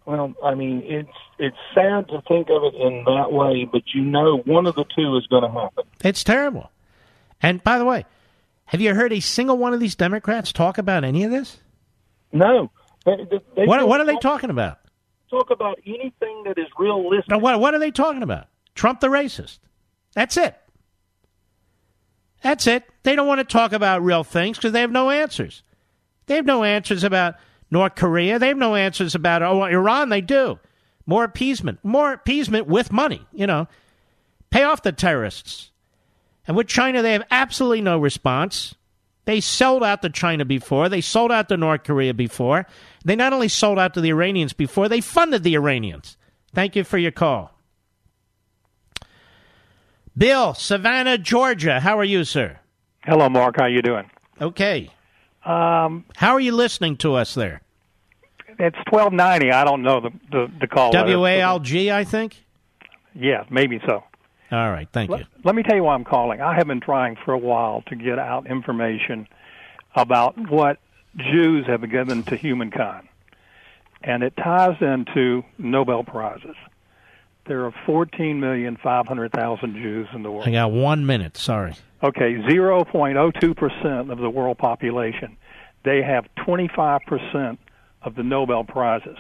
S18: Well, I mean, it's it's sad to think of it in that way, but you know, one of the two is going to happen.
S2: It's terrible. And by the way, have you heard a single one of these Democrats talk about any of this?
S18: No. They, they
S2: what, what are they talking about?
S18: Talk about anything that is realistic.
S2: Now, what, what are they talking about? Trump the racist. That's it. That's it. They don't want to talk about real things because they have no answers. They have no answers about North Korea. They have no answers about oh Iran. They do more appeasement, more appeasement with money. You know, pay off the terrorists. And with China, they have absolutely no response. They sold out to China before. They sold out to North Korea before. They not only sold out to the Iranians before, they funded the Iranians. Thank you for your call. Bill, Savannah, Georgia. How are you, sir?
S19: Hello, Mark. How are you doing?
S2: Okay.
S19: Um,
S2: How are you listening to us there?
S19: It's twelve ninety. I don't know the the, the call.
S2: WALG, I think.
S19: Yeah, maybe so.
S2: All right, thank
S19: let,
S2: you.
S19: Let me tell you why I'm calling. I have been trying for a while to get out information about what Jews have given to humankind, and it ties into Nobel prizes. There are 14,500,000 Jews in the world.
S2: I got one minute. Sorry.
S19: Okay, 0.02% of the world population. They have 25% of the Nobel Prizes.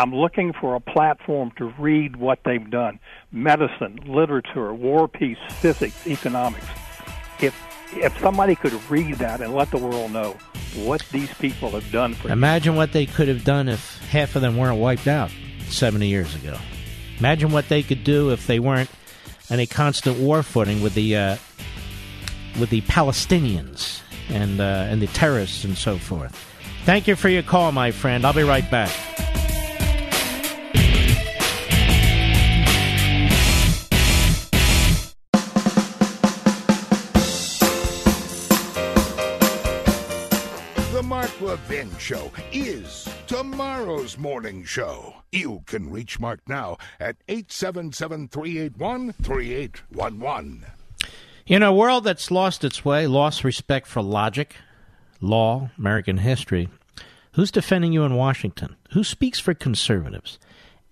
S19: I'm looking for a platform to read what they've done medicine, literature, war, peace, physics, economics. If if somebody could read that and let the world know what these people have done for
S2: Imagine what they could have done if half of them weren't wiped out 70 years ago. Imagine what they could do if they weren't on a constant war footing with the uh, with the Palestinians and uh, and the terrorists and so forth. Thank you for your call, my friend. I'll be right back.
S1: Levin Show is tomorrow's morning show. You can reach Mark now at 877 381 3811.
S2: In a world that's lost its way, lost respect for logic, law, American history, who's defending you in Washington? Who speaks for conservatives?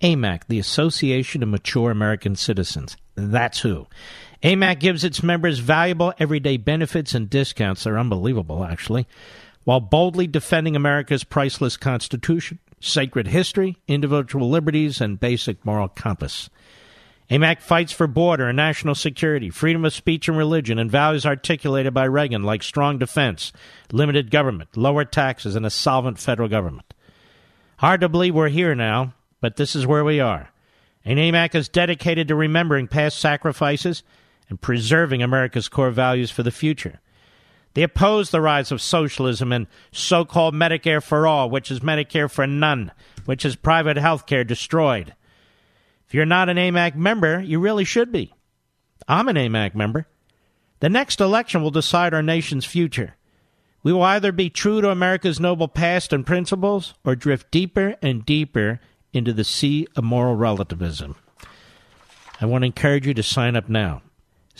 S2: AMAC, the Association of Mature American Citizens. That's who. AMAC gives its members valuable everyday benefits and discounts. They're unbelievable, actually, while boldly defending America's priceless Constitution, sacred history, individual liberties, and basic moral compass. AMAC fights for border and national security, freedom of speech and religion, and values articulated by Reagan like strong defense, limited government, lower taxes, and a solvent federal government. Hard to believe we're here now, but this is where we are. And AMAC is dedicated to remembering past sacrifices and preserving America's core values for the future. They oppose the rise of socialism and so called Medicare for all, which is Medicare for none, which is private health care destroyed. If you're not an AMAC member, you really should be. I'm an AMAC member. The next election will decide our nation's future. We will either be true to America's noble past and principles or drift deeper and deeper into the sea of moral relativism. I want to encourage you to sign up now.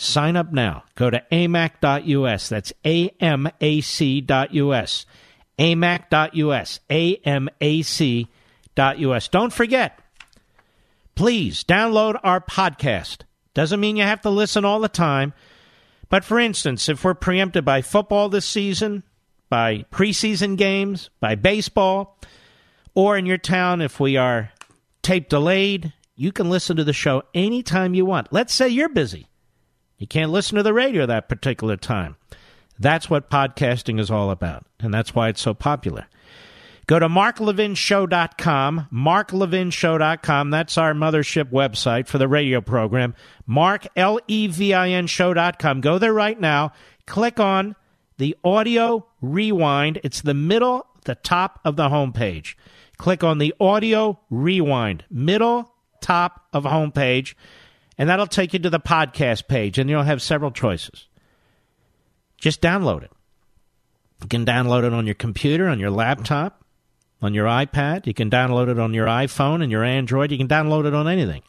S2: Sign up now. Go to amac.us. That's A-M-A-C.us. amac.us. A-M-A-C.us. Don't forget, please download our podcast. Doesn't mean you have to listen all the time. But for instance, if we're preempted by football this season, by preseason games, by baseball, or in your town, if we are tape delayed, you can listen to the show anytime you want. Let's say you're busy. You can't listen to the radio that particular time. That's what podcasting is all about, and that's why it's so popular. Go to marklevinshow.com, marklevinshow.com. That's our mothership website for the radio program. Mark, L-E-V-I-N show.com. Go there right now. Click on the audio rewind. It's the middle, the top of the homepage. Click on the audio rewind, middle, top of homepage and that'll take you to the podcast page, and you'll have several choices. Just download it. You can download it on your computer, on your laptop, on your iPad. You can download it on your iPhone and your Android. You can download it on anything.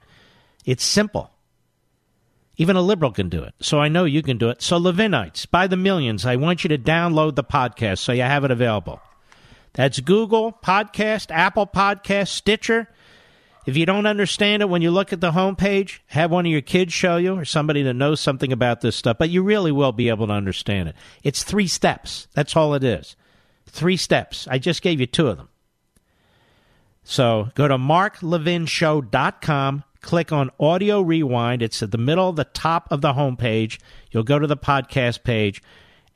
S2: It's simple. Even a liberal can do it. So I know you can do it. So, Levinites, by the millions, I want you to download the podcast so you have it available. That's Google Podcast, Apple Podcast, Stitcher. If you don't understand it when you look at the homepage, have one of your kids show you or somebody that knows something about this stuff, but you really will be able to understand it. It's three steps. That's all it is. Three steps. I just gave you two of them. So go to marklevinshow.com, click on Audio Rewind. It's at the middle, the top of the homepage. You'll go to the podcast page,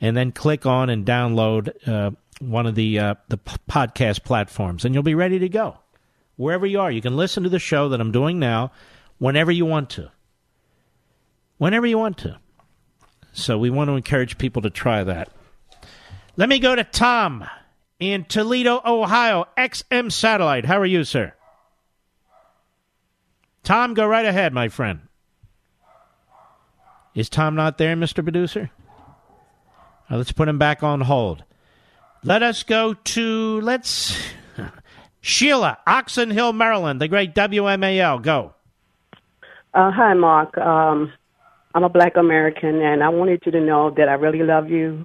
S2: and then click on and download uh, one of the uh, the podcast platforms, and you'll be ready to go wherever you are. You can listen to the show that I'm doing now whenever you want to. Whenever you want to. So we want to encourage people to try that. Let me go to Tom in Toledo, Ohio, XM Satellite. How are you, sir? Tom, go right ahead, my friend. Is Tom not there, Mr. Producer? Uh, let's put him back on hold. Let us go to, let's Sheila, Oxon Hill, Maryland, the great WMAL. Go.
S20: Uh, hi, Mark. Um, I'm a black American, and I wanted you to know that I really love you.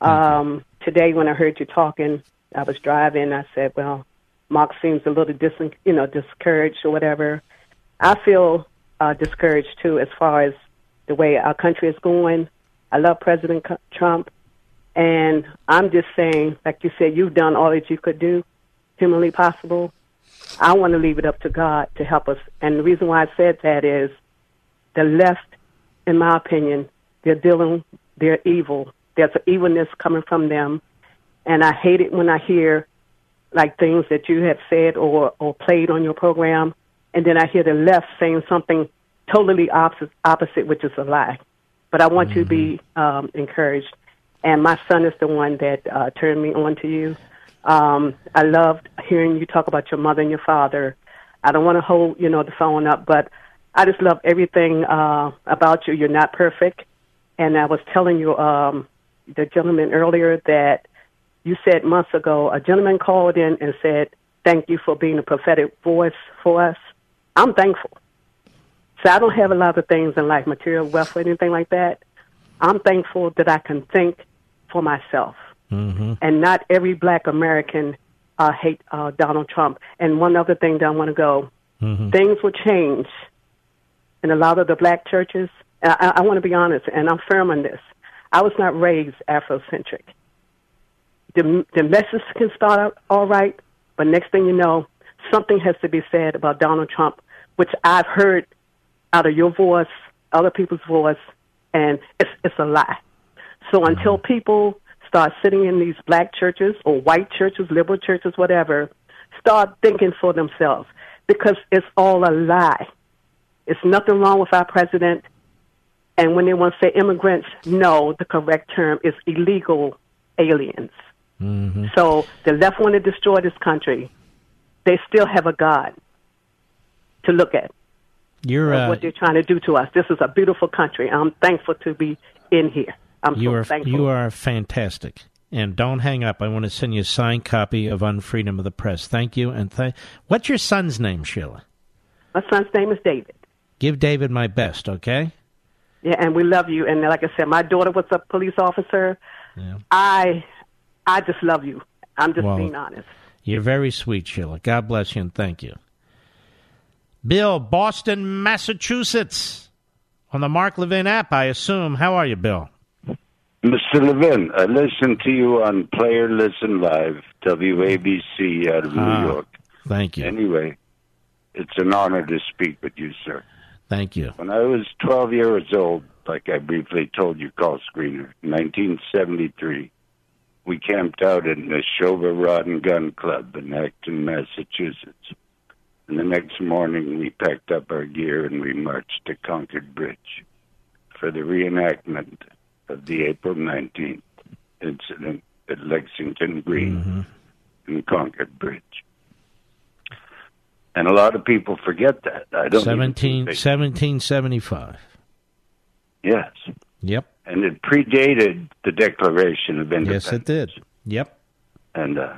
S20: Um, today, when I heard you talking, I was driving. I said, "Well, Mark seems a little dis, you know, discouraged or whatever." I feel uh, discouraged too, as far as the way our country is going. I love President Trump, and I'm just saying, like you said, you've done all that you could do humanly possible. I want to leave it up to God to help us. And the reason why I said that is the left, in my opinion, they're dealing, they're evil. There's an evilness coming from them. And I hate it when I hear like things that you have said or, or played on your program. And then I hear the left saying something totally opposite, opposite which is a lie. But I want mm-hmm. you to be um, encouraged. And my son is the one that uh, turned me on to you. Um, I loved hearing you talk about your mother and your father. I don't want to hold, you know, the phone up, but I just love everything uh, about you. You're not perfect. And I was telling you, um, the gentleman earlier that you said months ago, a gentleman called in and said, thank you for being a prophetic voice for us. I'm thankful. So I don't have a lot of things in life, material wealth or anything like that. I'm thankful that I can think for myself. Mm-hmm. And not every black American uh, hate uh, Donald Trump. And one other thing that I want to go, mm-hmm. things will change in a lot of the black churches. I, I want to be honest, and I'm firm on this. I was not raised Afrocentric. The, the message can start out all right, but next thing you know, something has to be said about Donald Trump, which I've heard out of your voice, other people's voice, and it's it's a lie. So until people start sitting in these black churches or white churches, liberal churches, whatever, start thinking for themselves because it's all a lie. It's nothing wrong with our president. And when they want to say immigrants, no, the correct term is illegal aliens.
S2: Mm-hmm.
S20: So the left want to destroy this country. They still have a God to look at
S2: You're uh,
S20: what they're trying to do to us. This is a beautiful country. I'm thankful to be in here. I'm
S2: you
S20: so
S2: are
S20: thankful.
S2: you are fantastic. And don't hang up. I want to send you a signed copy of Unfreedom of the Press. Thank you. And th- what's your son's name, Sheila?
S20: My son's name is David.
S2: Give David my best, okay?
S20: Yeah, and we love you. And like I said, my daughter was a police officer. Yeah. I, I just love you. I'm just
S2: Well,
S20: being honest.
S2: You're very sweet, Sheila. God bless you and thank you. Bill, Boston, Massachusetts. On the Mark Levin app, I assume. How are you, Bill?
S21: Mr. Levin, I listen to you on Player Listen Live, WABC out of
S2: Ah,
S21: New York.
S2: Thank you.
S21: Anyway, it's an honor to speak with you, sir.
S2: Thank you.
S21: When I was 12 years old, like I briefly told you, call screener, 1973, we camped out in the Shover Rod and Gun Club in Acton, Massachusetts. And the next morning, we packed up our gear and we marched to Concord Bridge for the reenactment of the April 19th incident at Lexington Green and Concord Bridge. And a lot of people forget that. I don't even
S2: 17,
S21: they-
S2: 1775.
S21: Yes.
S2: Yep.
S21: And it predated the Declaration of Independence.
S2: Yes, it did. Yep.
S21: And, uh,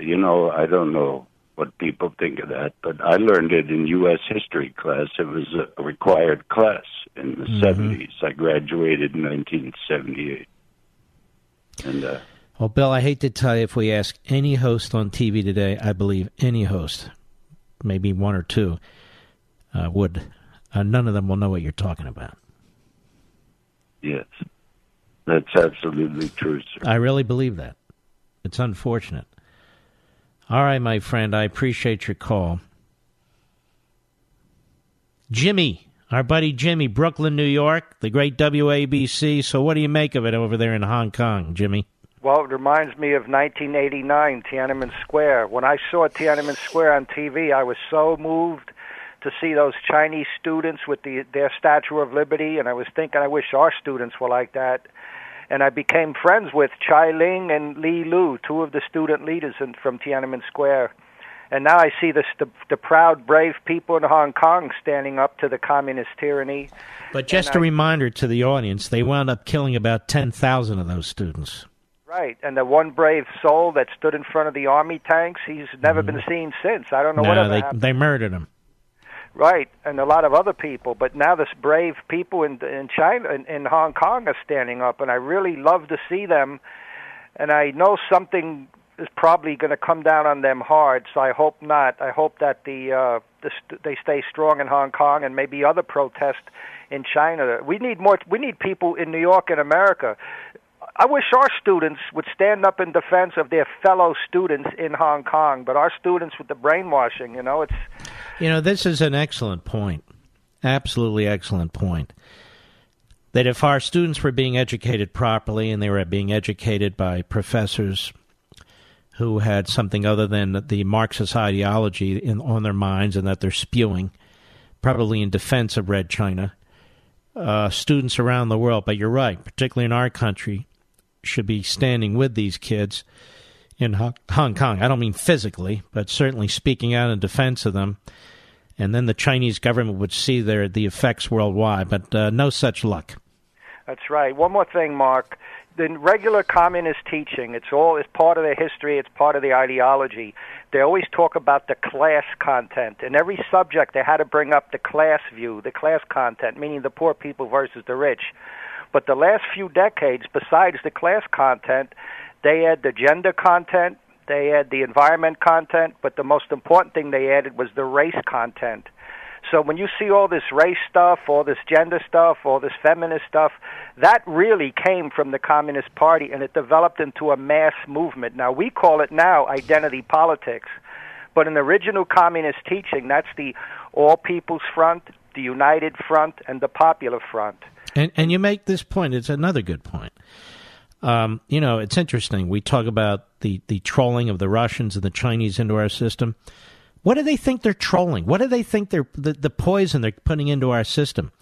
S21: you know, I don't know what people think of that, but I learned it in U.S. history class. It was a required class in the
S2: Mhm.
S21: 70s. I graduated in 1978. And, uh,
S2: Well, Bill, I hate to tell you, if we ask any host on TV today, I believe any host, maybe one or two, uh, would, uh, none of them will know what you're talking about.
S21: yes, that's absolutely true, sir.
S2: I really believe that. It's unfortunate. All right, my friend, I appreciate your call. Jimmy, our buddy Jimmy, Brooklyn, New York, the great WABC. So, what do you make of it over there in Hong Kong, Jimmy?
S22: Well, it reminds me of 1989, Tiananmen Square. When I saw Tiananmen Square on TV, I was so moved to see those Chinese students with the, their Statue of Liberty, and I was thinking, I wish our students were like that. And I became friends with Chai Ling and Li Lu, two of the student leaders in, from Tiananmen Square. And now I see this, the, the proud, brave people in Hong Kong standing up to the communist tyranny.
S2: But just
S22: And
S2: a
S22: I-
S2: reminder to the audience, they wound up killing about 10,000 of those students.
S22: Right, and the one brave soul that stood in front of the army tanks, he's never mm-hmm. been seen since. I don't know
S2: No,
S22: whatever
S2: they,
S22: happened.
S2: they murdered him.
S22: Right, and a lot of other people, but now this brave people in in China in, in Hong Kong are standing up, and I really love to see them. And I know something is probably going to come down on them hard, so I hope not. I hope that the, uh, the st- they stay strong in Hong Kong and maybe other protests in China. We need more. We need people in New York and America. I wish our students would stand up in defense of their fellow students in Hong Kong, but our students with the brainwashing, you know, it's
S2: You know, this is an excellent point. Absolutely excellent point. That if our students were being educated properly and they were being educated by professors who had something other than the Marxist ideology in, on their minds and that they're spewing, probably in defense of Red China, uh, students around the world, but you're right, particularly in our country, should be standing with these kids in Hong Kong. I don't mean physically, but certainly speaking out in defense of them. And then the Chinese government would see their the effects worldwide, but uh, no such luck.
S22: That's right. One more thing, Mark. The regular communist teaching, it's all it's part of their history, it's part of the ideology. They always talk about the class content. In every subject they had to bring up the class view, the class content, meaning the poor people versus the rich. But the last few decades, besides the class content, they had the gender content, they had the environment content, but the most important thing they added was the race content. So when you see all this race stuff, all this gender stuff, all this feminist stuff, that really came from the Communist Party and it developed into a mass movement. Now we call it now identity politics. But in the original communist teaching, that's the all people's front, the United Front and the Popular Front.
S2: And and you make this point. It's another good point. Um, you know, it's interesting. We talk about the the trolling of the Russians and the Chinese into our system. What do they think they're trolling? What do they think they're the, the poison they're putting into our system?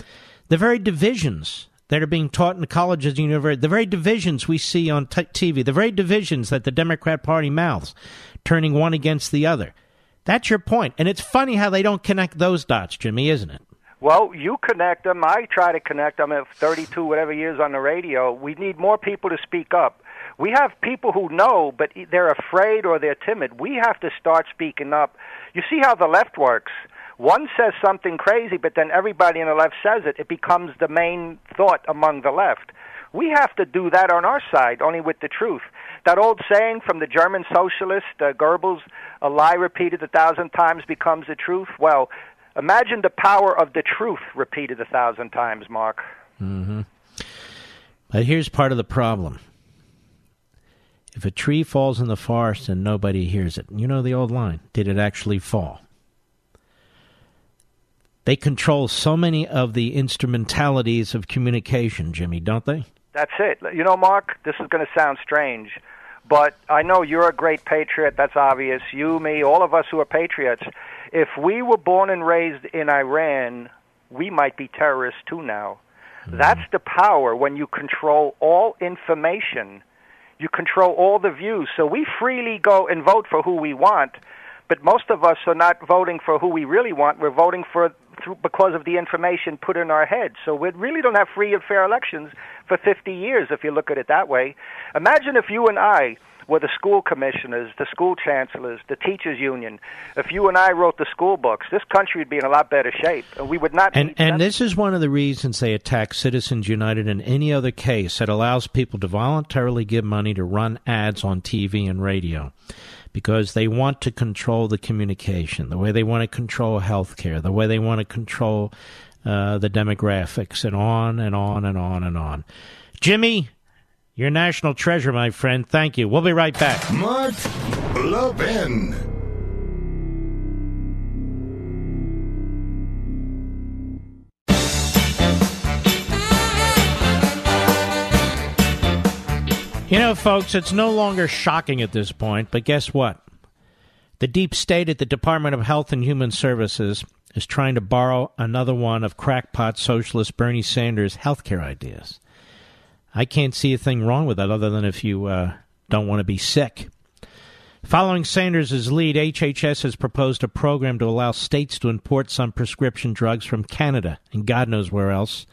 S2: The very divisions that are being taught in colleges and universities, the very divisions we see on t- TV, the very divisions that the Democrat Party mouths, turning one against the other. That's your point. And it's funny how they don't connect those dots, Jimmy, isn't it?
S22: Well, you connect them. I try to connect them at 32, whatever years on the radio. We need more people to speak up. We have people who know, but they're afraid or they're timid. We have to start speaking up. You see how the left works. One says something crazy, but then everybody on the left says it. It becomes the main thought among the left. We have to do that on our side, only with the truth. That old saying from the German socialist uh, Goebbels, a lie repeated a thousand times becomes the truth. Well, Imagine the power of the truth repeated a thousand times, Mark.
S2: Mm-hmm. But here's part of the problem. If a tree falls in the forest and nobody hears it, you know the old line, did it actually fall? They control so many of the instrumentalities of communication, Jimmy, don't they?
S22: That's it. You know, Mark, this is going to sound strange, but I know you're a great patriot. That's obvious. You, me, all of us who are patriots if we were born and raised in Iran, we might be terrorists too now. Mm-hmm. That's the power when you control all information. You control all the views. So we freely go and vote for who we want, but most of us are not voting for who we really want. We're voting for through, because of the information put in our heads. So we really don't have free and fair elections for 50 years if you look at it that way. Imagine if you and I were the school commissioners, the school chancellors, the teachers union. If you and I wrote the school books, this country would be in a lot better shape, and we would not.
S2: And and this is one of the reasons they attack Citizens United in any other case that allows people to voluntarily give money to run ads on TV and radio. Because they want to control the communication, the way they want to control healthcare, the way they want to control uh, the demographics, and on and on and on and on. Jimmy, your national treasure, my friend. Thank you. We'll be right back.
S1: Mark Levin.
S2: You know, folks, it's no longer shocking at this point, but guess what? The deep state at the Department of Health and Human Services is trying to borrow another one of crackpot socialist Bernie Sanders' healthcare ideas. I can't see a thing wrong with that other than if you uh, don't want to be sick. Following Sanders' lead, HHS has proposed a program to allow states to import some prescription drugs from Canada and God knows where else.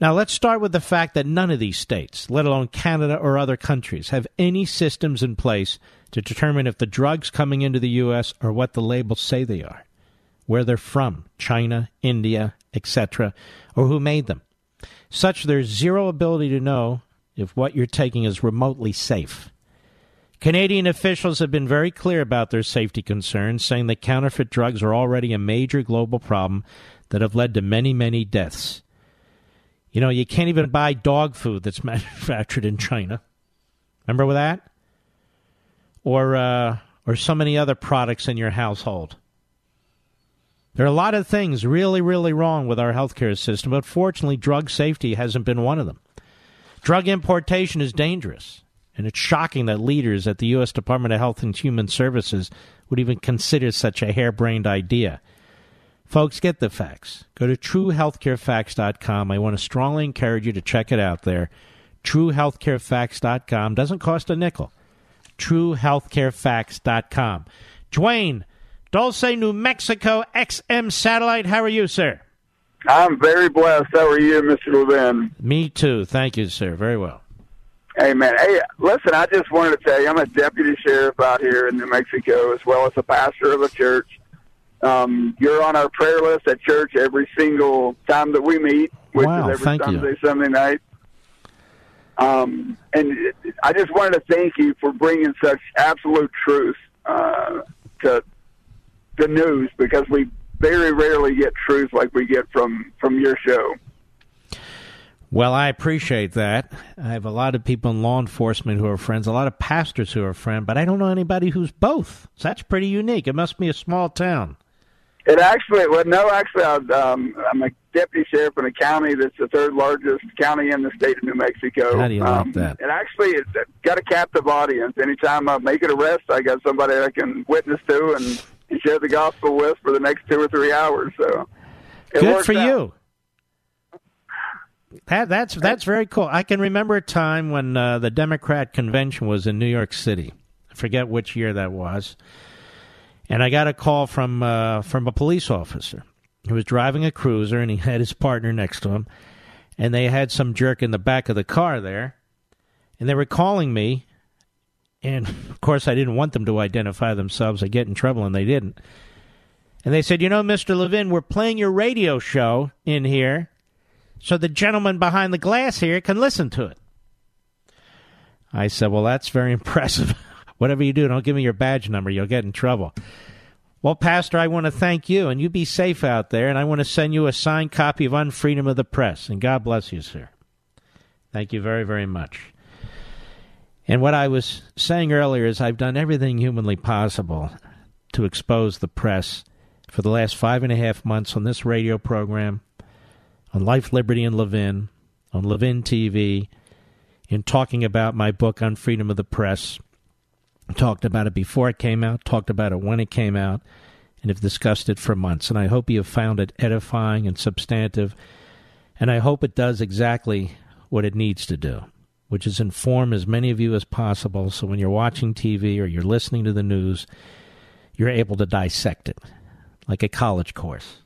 S2: Now, let's start with the fact that none of these states, let alone Canada or other countries, have any systems in place to determine if the drugs coming into the U.S. are what the labels say they are, where they're from, China, India, etc., or who made them such there's zero ability to know if what you're taking is remotely safe. Canadian officials have been very clear about their safety concerns, saying that counterfeit drugs are already a major global problem that have led to many, many deaths. You know, you can't even buy dog food that's manufactured in China. Remember that? Or uh, or so many other products in your household. There are a lot of things really, really wrong with our healthcare system, but fortunately, drug safety hasn't been one of them. Drug importation is dangerous, and it's shocking that leaders at the U.S. Department of Health and Human Services would even consider such a harebrained idea. Folks, get the facts. Go to truehealthcarefacts.com. I want to strongly encourage you to check it out there. Truehealthcarefacts.com doesn't cost a nickel. Truehealthcarefacts.com. Dwayne, Dulce, New Mexico, XM Satellite. How are you, sir?
S23: I'm very blessed. How are you, Mr. Levin?
S2: Me too. Thank you, sir. Very well.
S23: Hey, man. Hey, listen, I just wanted to tell you, I'm a deputy sheriff out here in New Mexico, as well as a pastor of a church. Um, you're on our prayer list at church every single time that we meet, which
S2: wow,
S23: is every Sunday,
S2: you.
S23: Sunday night. Um, and I just wanted to thank you for bringing such absolute truth uh, to the news because we very rarely get truth like we get from from your show.
S2: Well, I appreciate that. I have a lot of people in law enforcement who are friends, a lot of pastors who are friends, but I don't know anybody who's both. So that's pretty unique. It must be a small town.
S23: It actually, well, no, actually, I, um, I'm a deputy sheriff in a county that's the third largest county in the state of New Mexico.
S2: How do you
S23: um,
S2: like that?
S23: And actually, it's got a captive audience. Anytime I make an arrest, I got somebody I can witness to and, and share the gospel with for the next two or three hours. So, it
S2: Good
S23: works
S2: for
S23: out.
S2: you. That, that's that's very cool. I can remember a time when uh, the Democrat convention was in New York City. I forget which year that was, and I got a call from uh, from a police officer who was driving a cruiser, and he had his partner next to him, and they had some jerk in the back of the car there, and they were calling me, and of course I didn't want them to identify themselves. I get in trouble, and they didn't. And they said, "You know, Mister Levin, we're playing your radio show in here." so the gentleman behind the glass here can listen to it. I said, Well, that's very impressive. Whatever you do, don't give me your badge number. You'll get in trouble. Well, Pastor, I want to thank you, and you be safe out there, and I want to send you a signed copy of Unfreedom of the Press. And God bless you, sir. Thank you very, very much. And what I was saying earlier is I've done everything humanly possible to expose the press for the last five and a half months on this radio program on Life, Liberty, and Levin, on Levin TV, in talking about my book on freedom of the press. Talked about it before it came out, talked about it when it came out, and have discussed it for months. And I hope you have found it edifying and substantive. And I hope it does exactly what it needs to do, which is inform as many of you as possible so when you're watching TV or you're listening to the news, you're able to dissect it like a college course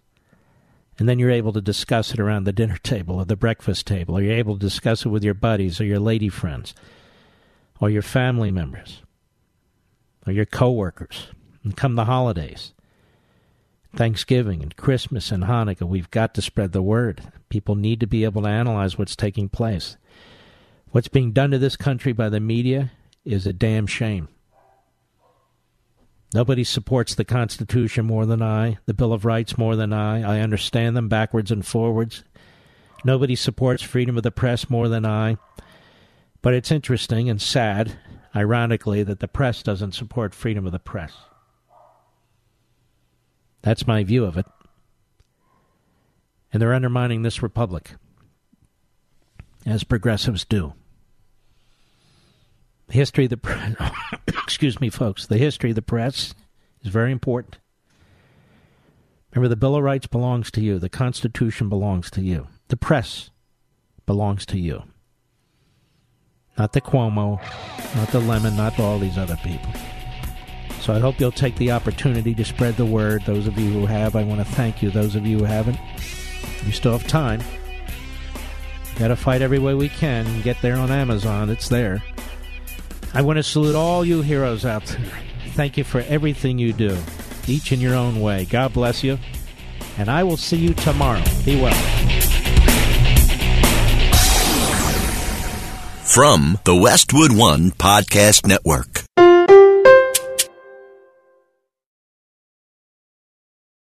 S2: and then you're able to discuss it around the dinner table or the breakfast table, or you're able to discuss it with your buddies or your lady friends or your family members or your coworkers. And come the holidays, Thanksgiving and Christmas and Hanukkah, we've got to spread the word. People need to be able to analyze what's taking place. What's being done to this country by the media is a damn shame. Nobody supports the Constitution more than I, the Bill of Rights more than I. I understand them backwards and forwards. Nobody supports freedom of the press more than I. But it's interesting and sad, ironically, that the press doesn't support freedom of the press. That's my view of it. And they're undermining this republic, as progressives do. The history of the press, excuse me, folks, the history of the press is very important. Remember, the Bill of Rights belongs to you, the Constitution belongs to you, the press belongs to you. Not the Cuomo, not the Lemon, not all these other people. So I hope you'll take the opportunity to spread the word. Those of you who have, I want to thank you. Those of you who haven't, you still have time. Got to fight every way we can get there on Amazon. It's there. I want to salute all you heroes out there. Thank you for everything you do, each in your own way. God bless you. And I will see you tomorrow. Be well.
S24: From the Westwood One Podcast Network.